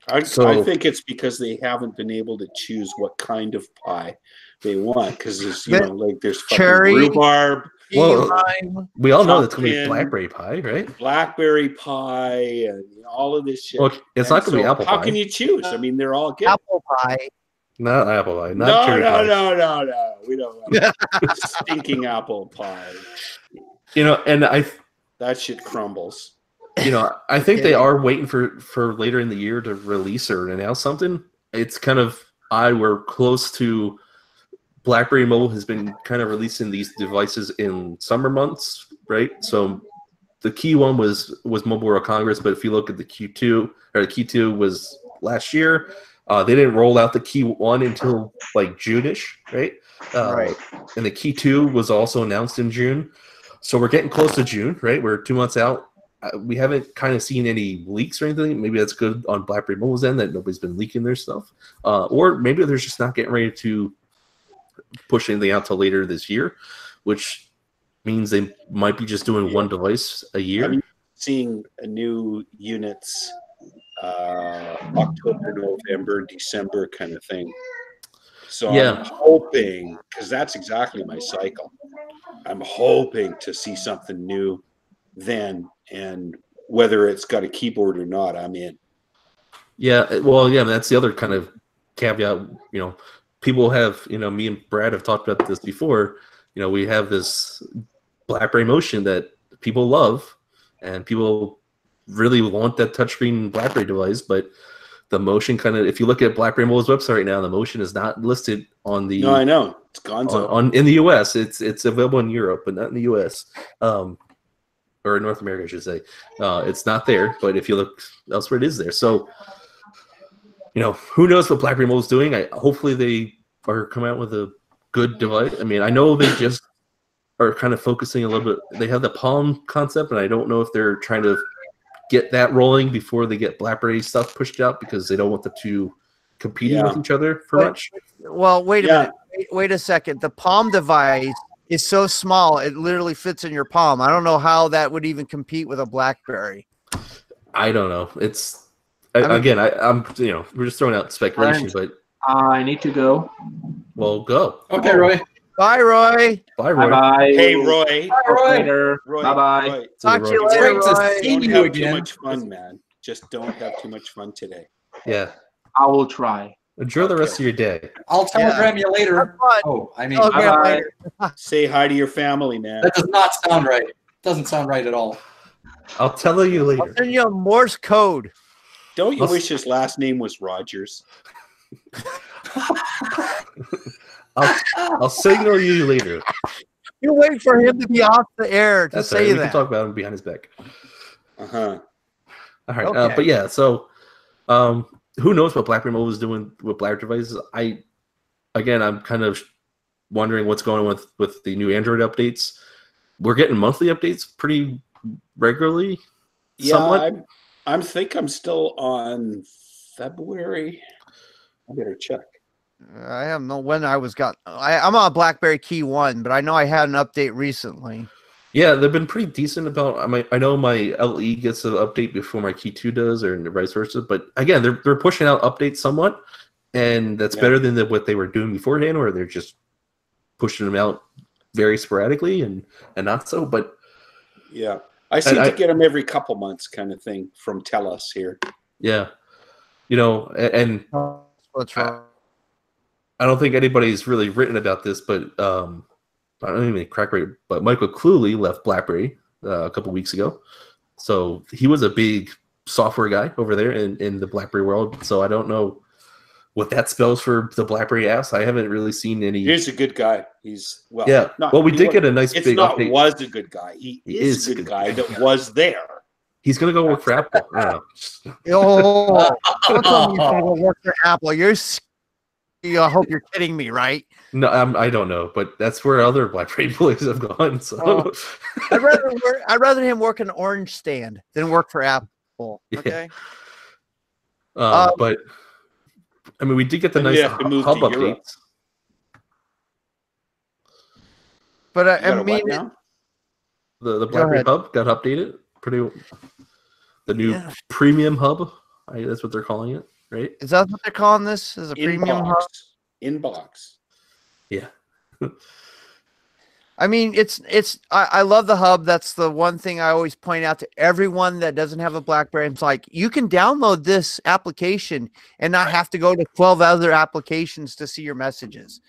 I, So- I think it's because they haven't been able to choose what kind of pie they want. Because there's you The know like there's cherry- rhubarb, Well- Beeline. We all know it's going to be BlackBerry Pie, right? blackberry pie, and all of this shit. Well, it's not going to be Apple How Pie. How can you choose? I mean, they're all good. Apple pie. Not Apple Pie. Not no, no, pie. no, no, no. We don't want stinking apple pie. You know, and I, That shit crumbles. you know, I think they are waiting for for later in the year to release or announce something. It's kind of odd. We're close to BlackBerry Mobile has been kind of releasing these devices in summer months, right? So the key one was was Mobile World Congress, but if you look at the Q2 or the Q2 was last year. Uh, they didn't roll out the Key One until like June-ish, right? Uh, Right. And the Key Two was also announced in June, so we're getting close to June, right? We're two months out. Uh, we haven't kind of seen any leaks or anything. Maybe that's good on BlackBerry Mobile's end that nobody's been leaking their stuff, uh, or maybe they're just not getting ready to push anything out till later this year, which means they might be just doing one device a year. I mean, seeing a new units uh, October, November, December kind of thing. So Yeah. I'm hoping because that's exactly my cycle. I'm hoping to see something new then, and whether it's got a keyboard or not, I'm in. Yeah, uh, well, yeah, that's the other kind of caveat. You know, people have, you know, me and Brad have talked about this before. You know, we have this BlackBerry Motion that people love, and people really want that touchscreen BlackBerry device, but the motion kind of if you look at BlackBerry Mobile's website right now, the motion is not listed on the No, I know it's on, Gonzo. on in the US. It's it's available in Europe, but not in the US. Um, or North America, I should say. Uh, it's not there, but if you look elsewhere, it is there. So, you know, who knows what BlackBerry Mobile is doing? I hopefully they are coming out with a good device. I mean, I know they just are kind of focusing a little bit. They have the Palm concept, and I don't know if they're trying to get that rolling before they get BlackBerry stuff pushed out because they don't want the two competing Yeah. with each other for But- much. Well, wait a Yeah. minute. Wait, wait a second. The Palm device is so small; it literally fits in your palm. I don't know how that would even compete with a BlackBerry. I don't know. It's I, I mean- again, I, I'm you know we're just throwing out speculation, but I need to go. well, go. Okay, Roy. Bye, Roy. Bye, Bye Roy. bye. Hey, Roy. Roy. Later. Roy. Bye bye. Roy, Talk to you Roy. It's later, great to see Don't you have again. too much fun, man. Just don't have too much fun today. Yeah. I will try. Enjoy the rest of your day. I'll telegram you later. Oh, I mean, Okay, Bye-bye. later. Say hi to your family, man. that does not sound right. Doesn't sound right at all. I'll tell you I'll later. send you a Morse code. Don't you I'll- wish his last name was Rogers? I'll, I'll signal you later. You wait for him to be off the air to That's all right. say We can talk about him behind his back. Uh huh. All right. Uh, but yeah, so um, who knows what BlackBerry Mobile is doing with BlackBerry devices? I again, I'm kind of wondering what's going on with with the new Android updates. We're getting monthly updates pretty regularly. Yeah, Somewhat. I'm, I'm think I'm still on February. I better check. I have no when I was got. I, I'm on BlackBerry Key One, but I know I had an update recently. Yeah, they've been pretty decent about. I mean, I know my LE gets an update before my Key Two does, or vice versa. But again, they're they're pushing out updates somewhat, and that's Yeah. better than the, what they were doing beforehand, where they're just pushing them out very sporadically and and not so. But Yeah, I seem I- to get them every couple months, kind of thing, from Telus here. yeah, you know, a- and What's wrong? I don't think anybody's really written about this, but um, I don't even crack rate, but Michael Clewley left BlackBerry uh, a couple weeks ago, so he was a big software guy over there in, in the BlackBerry world. So I don't know what that spells for the BlackBerry apps. I haven't really seen any. He's a good guy. He's well. yeah, not- well, we did wa- get a nice It's big not update. was a good guy. He, He is, is a good guy that was there. He's gonna go work for Apple. I don't know. Oh, don't tell me you're gonna go work for Apple. You're. S- you- I hope you're kidding me, right? No, I'm, I don't know, but that's where other BlackBerry employees have gone. So Oh. I'd rather work. I'd rather him work an orange stand than work for Apple. Yeah. Okay. Um, Um, but I mean, we did get the nice you have hub move hub Europe. updates. But I, You got I a mean, what? The the Go BlackBerry ahead. hub got updated. Pretty. The new Yeah. premium hub. I, that's what they're calling it, right? is that what they're calling this? Is a premium Inbox. hub? Inbox. Yeah. I mean, it's it's. I, I love the hub. That's the one thing I always point out to everyone that doesn't have a BlackBerry. It's like you can download this application and not have to go to twelve other applications to see your messages.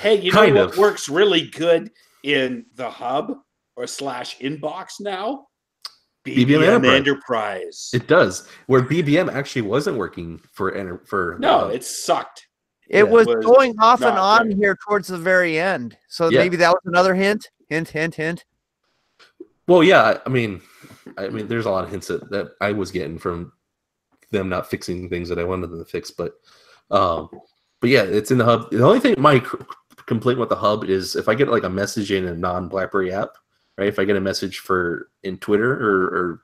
Hey, you Kind know what works really good in the hub or slash inbox now? BBM BBM Enterprise. Enterprise. It does. Where BBM actually wasn't working for enter- for no, uh, it sucked. It Yeah, was was going off and on good. here towards the very end. So Yeah. maybe that was another hint. Hint, hint, hint. well, yeah. I mean, I mean, there's a lot of hints that, that I was getting from them not fixing things that I wanted them to fix, but um, but yeah, it's in the hub. The only thing my complaint with the hub is if I get like a message in a non BlackBerry app, right? If I get a message for in Twitter or, or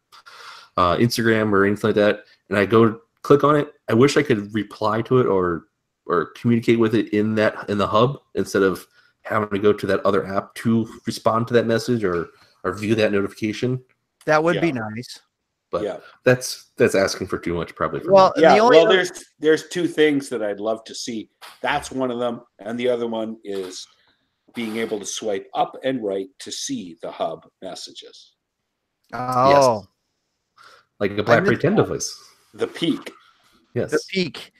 uh, Instagram or anything like that, and I go click on it, I wish I could reply to it or or communicate with it in that in the hub instead of having to go to that other app to respond to that message or or view that notification. That would be nice. But yeah. that's that's asking for too much probably. For Well. Yeah. the only Well, there's there's two things that I'd love to see. That's one of them, and the other one is being able to swipe up and right to see the hub messages. oh, like a BlackBerry missed 10 device. The peak. Yes. the peak.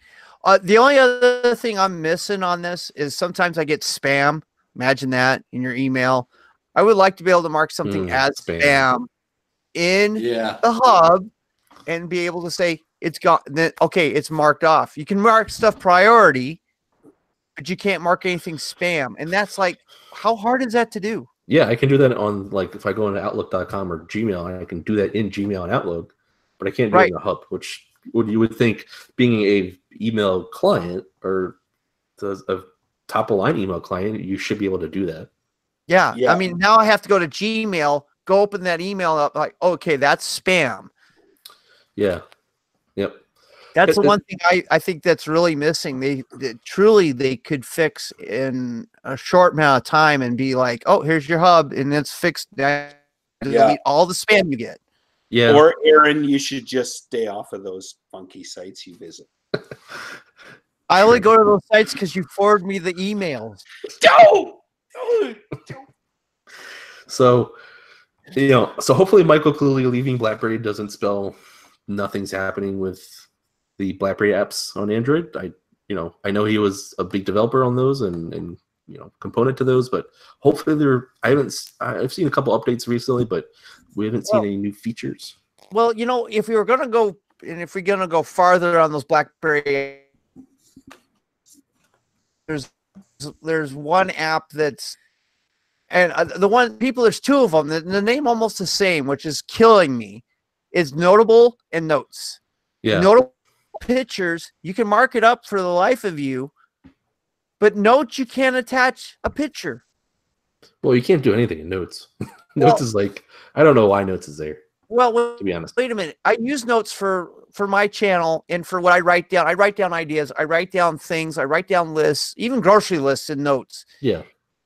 Uh, the only other thing I'm missing on this is sometimes I get spam. Imagine that in your email. I would like to be able to mark something Mm, as spam. spam in Yeah. the hub and be able to say it's got okay, it's marked off. You can mark stuff priority, but you can't mark anything spam. And that's like, how hard is that to do? Yeah, I can do that on like if I go into Outlook.com or Gmail, I can do that in Gmail and Outlook, but I can't do Right. it in the hub, which would you would think being a email client or a top of line email client, you should be able to do that. Yeah. Yeah. I mean, now I have to go to Gmail, go open that email up, like, okay, that's spam. Yeah. Yep. That's the one thing I, I think that's really missing. They, they truly they could fix in a short amount of time and be like, oh, here's your hub, and it's fixed. Now delete all the spam you get. Yeah. Or Aaron, you should just stay off of those funky sites you visit. I only go to those sites because you forward me the emails. Don't! So, you know, so hopefully Michael Clewley leaving BlackBerry doesn't spell nothing's happening with the BlackBerry apps on Android. I, you know, I know he was a big developer on those and and you know component to those, but hopefully there. I haven't. I've seen a couple updates recently, but we haven't seen Well- any new features. Well, you know, if we were gonna go and if we're gonna go farther on those BlackBerry, there's there's one app that's and uh, the one people there's two of them. The, the name almost the same, which is killing me. Is notable and notes. Yeah. Notable pictures you can mark it up for the life of you, but notes you can't attach a picture. Well, you can't do anything in Notes. Well- notes is like I don't know why Notes is there. Well, To be honest. wait a minute i use notes for for my channel and for what i write down i write down ideas i write down things i write down lists even grocery lists and notes Yeah.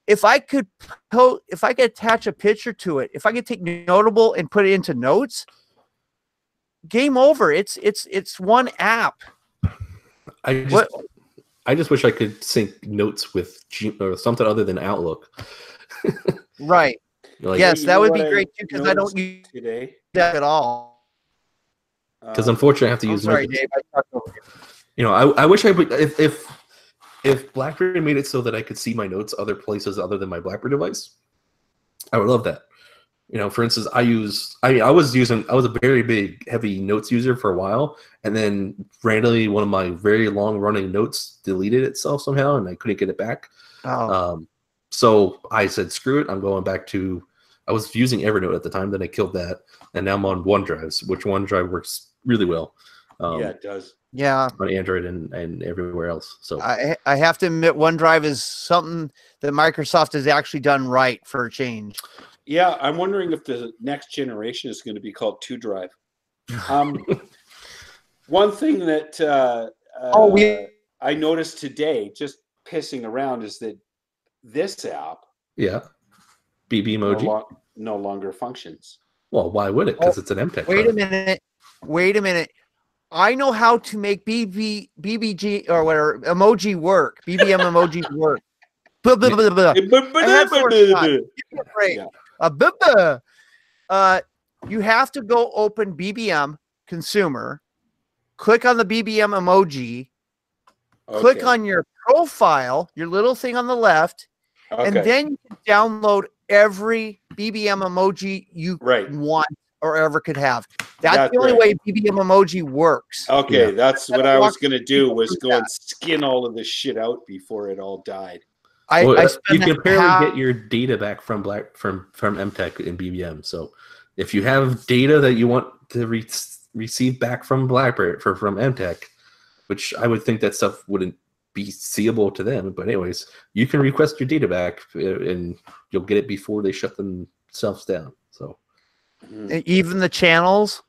if i could po- if i could attach a picture to it if i could take notable and put it into notes game over it's it's it's one app I just What- I just wish I could sync Notes with G- or something other than Outlook. right Like, yes that would be great too because i don't use Today. that at all because Um, unfortunately I have to i'm use sorry dave I you. You know, I, I wish I would if if if BlackBerry made it so that I could see my notes other places other than my BlackBerry device, I would love that. You know, for instance, I use I mean I was using I was a very big heavy notes user for a while, and then randomly one of my very long running notes deleted itself somehow, and I couldn't get it back. oh Um, so I said, screw it, I'm going back to. I was using Evernote at the time, then I killed that, and now I'm on OneDrive, which OneDrive works really well um, yeah, it does. yeah on Android and, and everywhere else. So I, I have to admit OneDrive is something that Microsoft has actually done right for a change. Yeah, I'm wondering if the next generation is going to be called Two Drive. Um, one thing that uh, Oh, uh, we- I noticed today, just pissing around, is that this app yeah, BB no, emoji. lo- no longer functions. well, why would it? Because it's an Emtek. Wait a minute. Wait a minute. I know how to make BB BBG or whatever emoji work. BBM emoji work. Blah, blah, blah, blah. had four shots. Great. Yeah. Uh, blah, blah. Uh, you have to go open BBM consumer, click on the BBM emoji, click on your profile, your little thing on the left, and then you can download every BBM emoji you right. want or ever could have. That's, That's the only right. way BBM emoji works. Okay, Yeah. that's what I was going to do was through go and skin all of this shit out before it all died. I, Well, I uh, spend you can apparently half- get your data back from Black from from Emtek and BBM. So if you have data that you want to re- receive back from BlackBerry for from Emtek, which I would think that stuff wouldn't be seeable to them, but anyways, you can request your data back uh, and you'll get it before they shut themselves down. So Mhm. even the channels.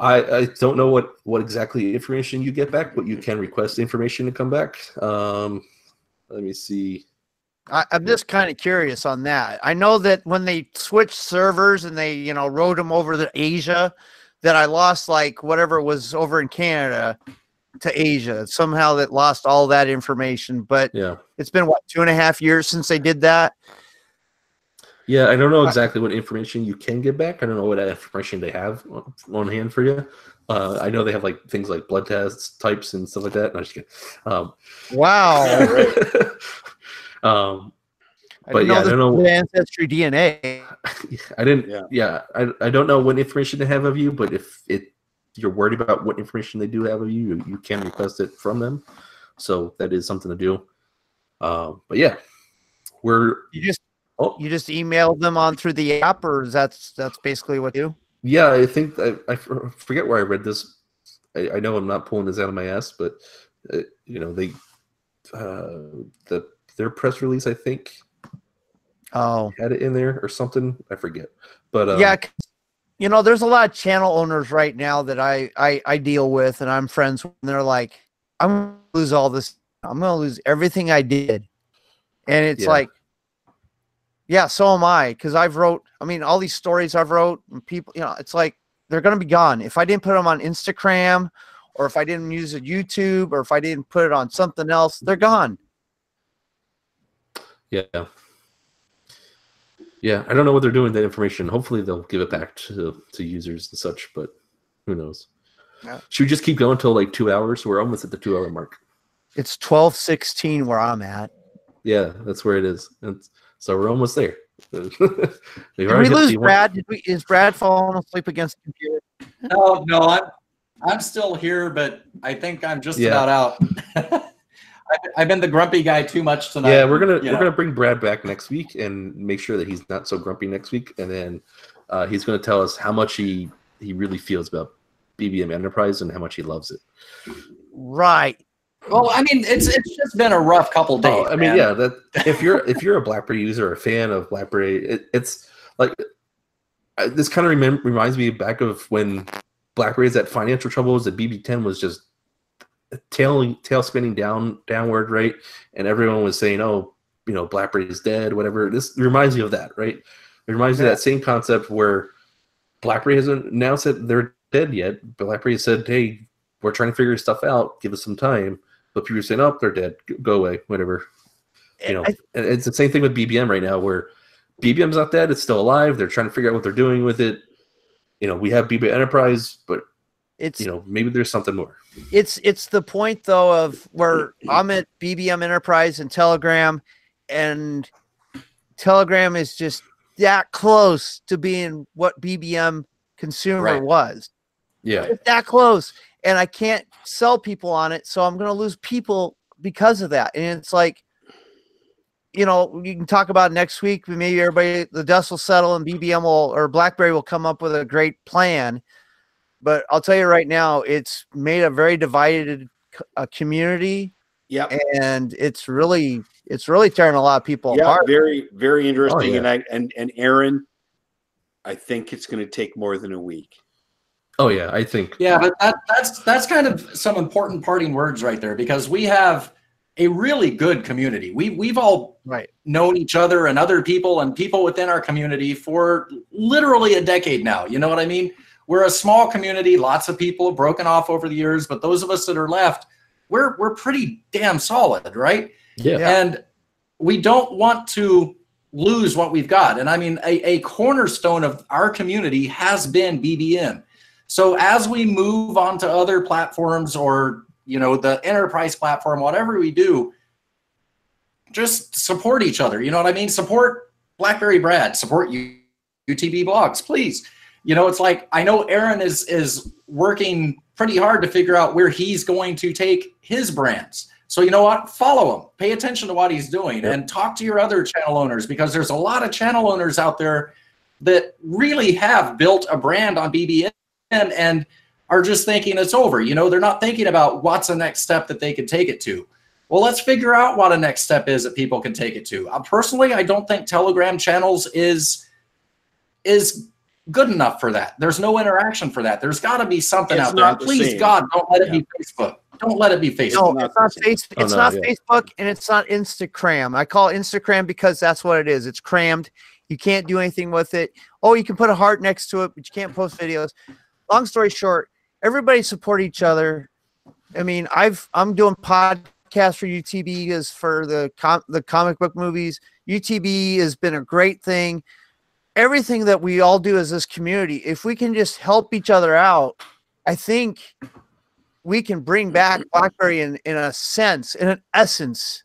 I, I don't know what what exactly information you get back, but you can request information to come back. Um, let me see. I, I'm just kind of curious on that. I know that when they switched servers and they, you know, wrote them over to Asia, that I lost like whatever was over in Canada to Asia. Somehow that lost all that information. But Yeah. it's been what two and a half years since they did that. Yeah, I don't know uh, exactly what information you can get back. I don't know what information they have on- on hand for you. Uh, I know they have like things like blood tests, types, and stuff like that. No, just kidding. Um, Wow. Um, But yeah, I don't know- Ancestry DNA. I didn't. Yeah. Yeah, I, I don't know what information they have of you, but if it you're worried about what information they do have of you, you, you can request it from them. So that is something to do. Um, but yeah, we're You just oh you just email them on through the app, or is that's that's basically what you do? Yeah. I think I forget where I read this. I, I know I'm not pulling this out of my ass, but uh, you know they uh, the their press release I think Oh, had it in there or something. I forget. But um, yeah. You know, there's a lot of channel owners right now that I I, I deal with, and I'm friends with. And they're like, I'm gonna lose all this. I'm gonna lose everything I did, and it's Yeah. like, yeah, so am I. Because I've wrote. I mean, all these stories I've wrote, and people, you know, it's like they're gonna be gone if I didn't put them on Instagram, or if I didn't use a YouTube, or if I didn't put it on something else. They're gone. Yeah. Yeah, I don't know what they're doing with that information. Hopefully they'll give it back to, to users and such, but who knows? Yeah. Should we just keep going until like two hours? We're almost at the two hour mark. It's twelve sixteen where I'm at. Yeah, that's where it is. And so we're almost there. We've Did we lose Brad? Did we? Is Brad falling asleep against the computer? No, no, I'm I'm still here, but I think I'm just Yeah. about out. I've, I've been the grumpy guy too much tonight. Yeah, we're gonna you we're gonna bring Brad back next week and make sure that he's not so grumpy next week, and then uh, he's gonna tell us how much he he really feels about BBM Enterprise and how much he loves it. Right. Well, I mean, it's it's just been a rough couple oh, days. Oh, I mean, man. yeah. That if you're if you're a BlackBerry user, or a fan of BlackBerry, it, it's like this kind of remem- reminds me back of when BlackBerry's at financial troubles. The BB10 was just tail tail spinning down downward, right? And everyone was saying, "Oh, you know, BlackBerry is dead." Whatever. This reminds me of that, right? It reminds me of that same concept where BlackBerry hasn't announced that they're dead yet. BlackBerry said, "Hey, we're trying to figure stuff out. Give us some time." But people are saying, "Oh, they're dead. Go away. Whatever." You know, I- it's the same thing with BBM right now, where BBM's not dead; it's still alive. They're trying to figure out what they're doing with it. You know, we have BBM Enterprise, but it's you know, maybe there's something more. it's it's the point though of where I'm at BBM Enterprise and Telegram, and Telegram is just that close to being what BBM consumer Right. was. Yeah, that close, and I can't sell people on it, so I'm going to lose people because of that. And it's like, you know, you can talk about next week. Maybe everybody, the dust will settle, and BBM will or BlackBerry will come up with a great plan. But I'll tell you right now, it's made a very divided c- a community, Yeah. and it's really it's really tearing a lot of people Yeah, apart. very, very oh, interesting. yeah. And I and and Aaron, I think it's going to take more than a week. Oh yeah, I think. Yeah, but that, that's that's kind of some important parting words right there because we have a really good community. We we've all Right. known each other and other people and people within our community for literally a decade now. You know what I mean? We're a small community. Lots of people have broken off over the years, but those of us that are left, we're we're pretty damn solid, right? Yeah. Yeah. And we don't want to lose what we've got. And I mean, a, a cornerstone of our community has been BBM. So as we move on to other platforms or, you know, the enterprise platform, whatever we do, just support each other. You know what I mean? Support BlackBerry Brad, support UTB blogs, please. You know, it's like I know Aaron is is working pretty hard to figure out where he's going to take his brands. So you know what? Follow him. Pay attention to what he's doing Yep. and talk to your other channel owners because there's a lot of channel owners out there that really have built a brand on BBM and are just thinking it's over. You know, they're not thinking about what's the next step that they can take it to. Well, let's figure out what a next step is that people can take it to. Uh, personally, I don't think Telegram channels is is good enough for that. There's no interaction for that. There's got to be something It's out there. the Please, same. God, don't let it be Facebook. Don't let it be Facebook. No, it's not the face. Oh, It's no, not yeah. Facebook, and it's not Instagram. I call it Instagram because that's what it is. It's crammed. You can't do anything with it. Oh, you can put a heart next to it, but you can't post videos. Long story short, everybody support each other. I mean, I've I'm doing podcasts for UTB is for the com- the comic book movies. UTB has been a great thing. Everything that we all do as this community, if we can just help each other out, I think we can bring back BlackBerry in, in a sense, in an essence,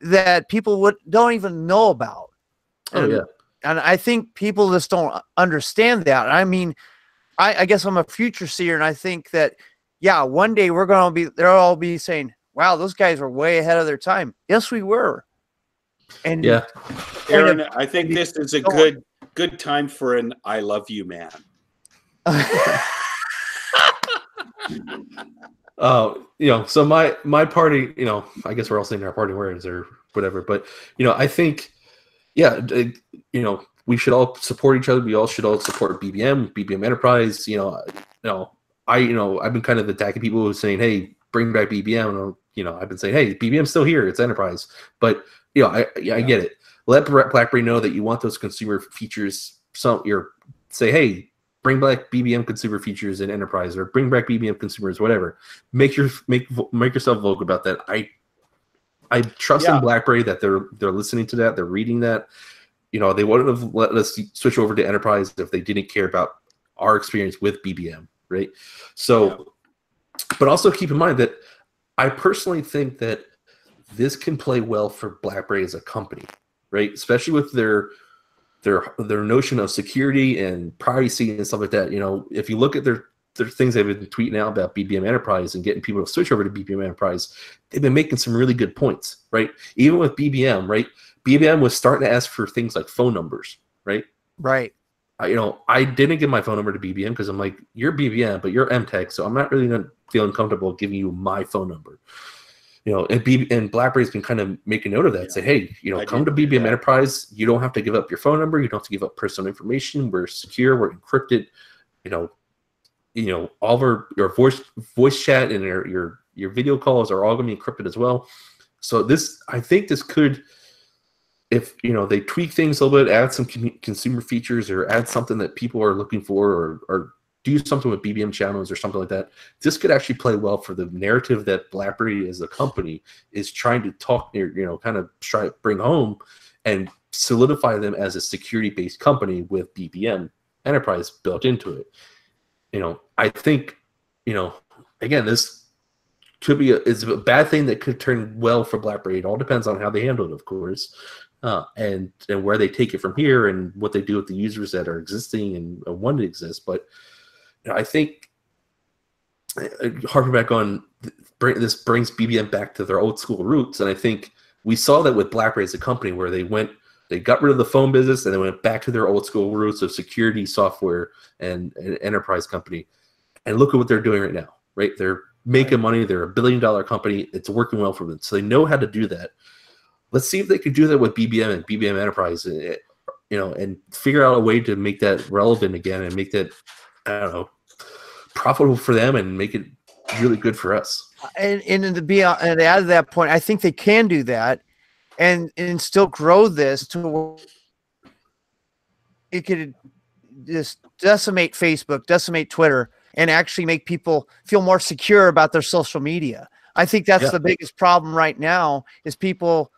that people would don't even know about. Oh and, yeah. and I think people just don't understand that. I mean, I, I guess I'm a future seer, and I think that yeah, one day we're gonna be they'll all be saying, "Wow, those guys were way ahead of their time." Yes, we were. And Yeah. Aaron, I think this is a Go on. good good time for an "I love you, man." uh, you know, so my my party, you know, I guess we're all saying our party words or whatever, but you know, I think, yeah, you know, we should all support each other. We all should all support BBM, BBM Enterprise. You know, you know, I, you know, I've been kind of attacking people who saying, hey, bring back BBM. And, you know, I've been saying, hey, BBM's still here. It's Enterprise, but you know, I, yeah, I get it. Let BlackBerry know that you want those consumer features. Some, you're say, hey, bring back BBM consumer features in enterprise or bring back BBM consumers, whatever. Make your make make yourself vocal about that. I I trust Yeah. in BlackBerry that they're they're listening to that, they're reading that. You know, they wouldn't have let us switch over to enterprise if they didn't care about our experience with BBM, right? So, but also keep in mind that I personally think that this can play well for BlackBerry as a company, right? Especially with their their their notion of security and privacy and stuff like that. You know, if you look at their their things they've been tweeting out about BBM Enterprise and getting people to switch over to BBM Enterprise, they've been making some really good points, right? Even with BBM, right? BBM was starting to ask for things like phone numbers, right? right. I, you know, I didn't give my phone number to BBM because I'm like, you're BBM, but you're Emtek, so I'm not really not feeling comfortable giving you my phone number. You know, and B and BlackBerry's been kind of making note of that. Yeah. Say, hey, you know, I come to BBM that. Enterprise. You don't have to give up your phone number. You don't have to give up personal information. We're secure. We're encrypted. You know, you know, all of our your voice voice chat and your your your video calls are all going to be encrypted as well. So this, I think, this could if you know they tweak things a little bit, add some consumer features, or add something that people are looking for, or or do something with BBM channels or something like that, this could actually play well for the narrative that BlackBerry as a company is trying to talk, near, you know, kind of try to bring home and solidify them as a security-based company with BBM Enterprise built into it. You know, I think, you know, again, this could be a, is a bad thing that could turn well for BlackBerry. It all depends on how they handle it, of course uh, and and where they take it from here and what they do with the users that are existing and uh, want to exist. But you know, I think uh, harping back on bring, this brings BBM back to their old school roots, and I think we saw that with BlackBerry as a company where they went. They got rid of the phone business and they went back to their old school roots of security software and an enterprise company. And look at what they're doing right now, right? They're making money. They're a billion dollar company. It's working well for them. So they know how to do that let's see if they could do that with BBM and BBM Enterprise, eh, eh, you know, and figure out a way to make that relevant again and make that I don't know profitable for them and make it really good for us. Uh, and and to be uh, and add to that point, I think they can do that, and and still grow this to it could just decimate Facebook, decimate Twitter, and actually make people feel more secure about their social media. I think that's Yeah. the biggest problem right now is people,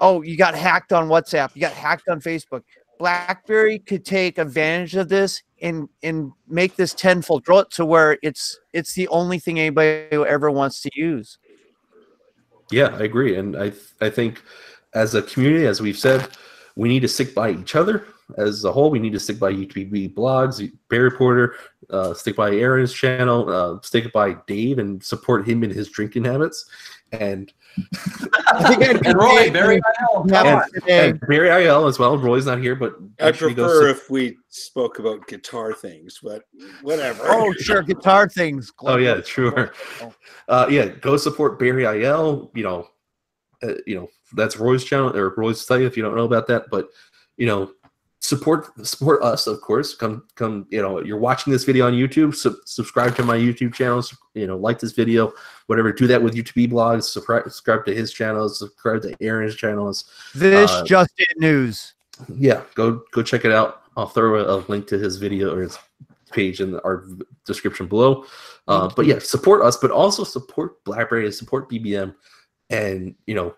oh, you got hacked on WhatsApp, you got hacked on Facebook. BlackBerry could take advantage of this and and make this tenfold grow it to where it's it's the only thing anybody ever wants to use. Yeah, I agree, and I I think as a community, as we've said, we need to stick by each other as a whole. We need to stick by UTB blogs, Berry Report, uh, stick by Aaron's channel, uh, stick by Dave, and support him in his drinking habits. And I think I'd And Roy, BerryIL, Yeah. and BerryIL as well. Roy's not here, but I make sure you go prefer if we spoke about guitar things, but whatever. Oh, sure, guitar things. Oh yeah, sure. Uh, yeah, go support Barry IL. You know, uh, you know that's Roy's channel or Roy's site if you don't know about that. But you know, support support us, of course. Come come. You know, you're watching this video on YouTube. Sub- subscribe to my YouTube channel. You know, like this video, whatever. Do that with UTB blogs. Subscribe, subscribe to his channel. Subscribe to Aaron's channels. This Uh, just in news. Yeah, go go check it out. I'll throw a, a link to his video or his page in our description below. Uh, but yeah, support us, but also support BlackBerry, and support BBM, and you know,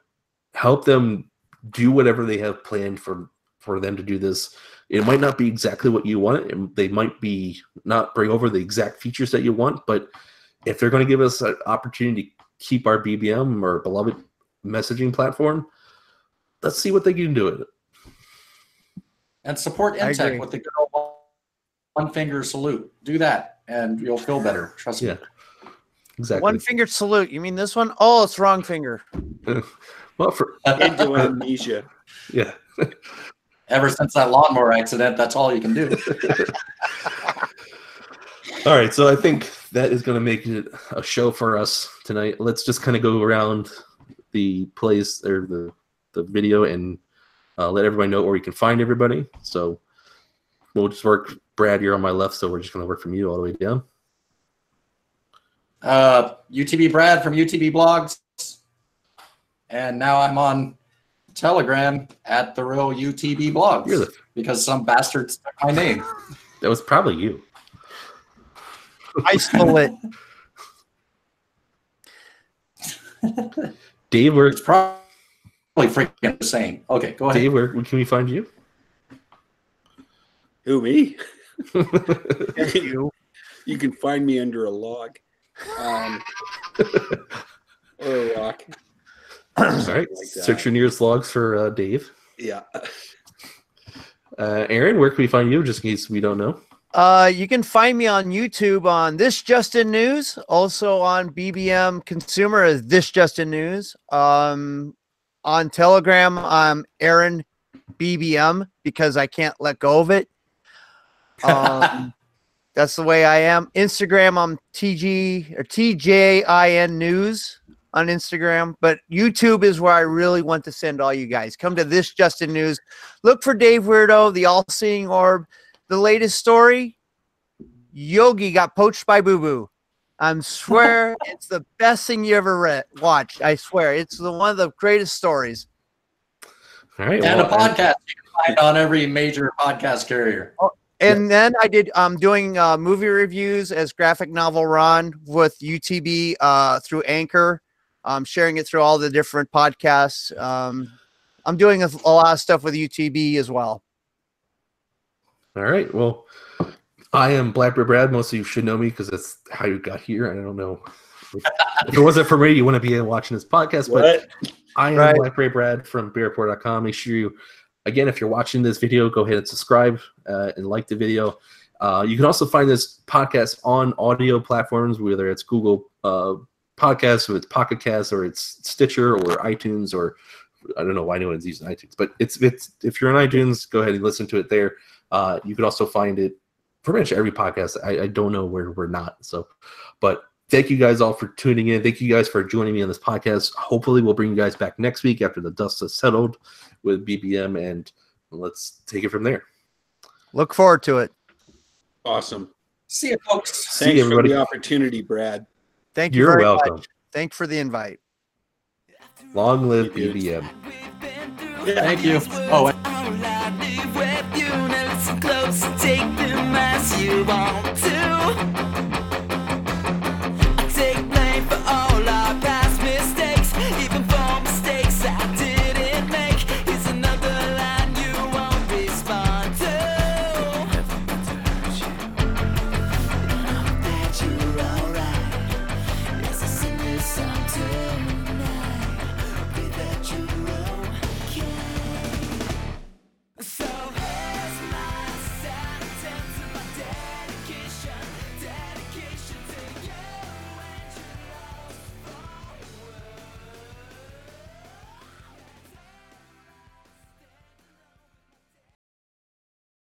help them do whatever they have planned for for them to do this. It might not be exactly what you want. and They might be not bring over the exact features that you want, but if they're going to give us an opportunity to keep our BBM or beloved messaging platform, let's see what they can do with it. And support I agree. Emtek with the good old one finger salute. Do that, and you'll feel better. Trust me. Exactly. One finger salute. You mean this one? Oh, it's wrong finger. well, for Into amnesia. yeah. Ever since that lawnmower accident, that's all you can do. All right, so I think that is going to make it a show for us tonight. Let's just kind of go around the place or the the video and uh, let everybody know where you can find everybody. So we'll just work. Brad, you're on my left, so we're just going to work from you all the way down. Uh, UTB Brad from UTB Blogs, and now I'm on Telegram at the real UTB Blogs You're because some bastards took my name. that was probably you. I stole it. Dave, where It's probably freaking the same. Okay, go ahead. Dave, where, where can we find you? Who me? you. You can find me under a log. Um, or a rock. All right, Like search your nearest logs for uh, Dave. Yeah. Uh, Aaron, where can we find you? Just in case we don't know. Uh, you can find me on YouTube on This Justin News, also on BBM Consumer as This Justin News. Um, on Telegram, I'm Aaron BBM because I can't let go of it. Um, that's the way I am. Instagram, I'm TG or TJIN News on Instagram, but YouTube is where I really want to send all you guys. Come to This Justin News. Look for Dave Weirdo, the All Seeing Orb. The latest story Yogi got poached by Boo Boo. I swear it's the best thing you ever read, watched. I swear it's the, one of the greatest stories. All right, and a well, uh, podcast you can find on every major podcast carrier. And then I did um doing uh, movie reviews as graphic novel Ron with UTB uh, through Anchor, um, sharing it through all the different podcasts. Um, I'm doing a, a lot of stuff with UTB as well. All right. Well, I am Blackbird Brad. Most of you should know me because that's how you got here. I don't know. If, if it wasn't for me, you wouldn't be watching this podcast. But I am Right. Blackberry Brad from beerreport.com. Make sure you, again, if you're watching this video, go ahead and subscribe uh, and like the video. Uh, you can also find this podcast on audio platforms, whether it's Google uh, Podcasts, or it's Pocket Cast, or it's Stitcher, or iTunes, or I don't know why anyone's using iTunes, but it's it's if you're on iTunes, go ahead and listen to it there. Uh, you can also find it pretty much every podcast. I, I don't know where we're not. So, but thank you guys all for tuning in. Thank you guys for joining me on this podcast. Hopefully, we'll bring you guys back next week after the dust has settled with BBM, and let's take it from there. Look forward to it. Awesome. See you, folks. See Thanks you, for the opportunity, Brad. Thank you You're very welcome. much. Thank you for the invite. Long live You do. BBM. Thank you. Oh,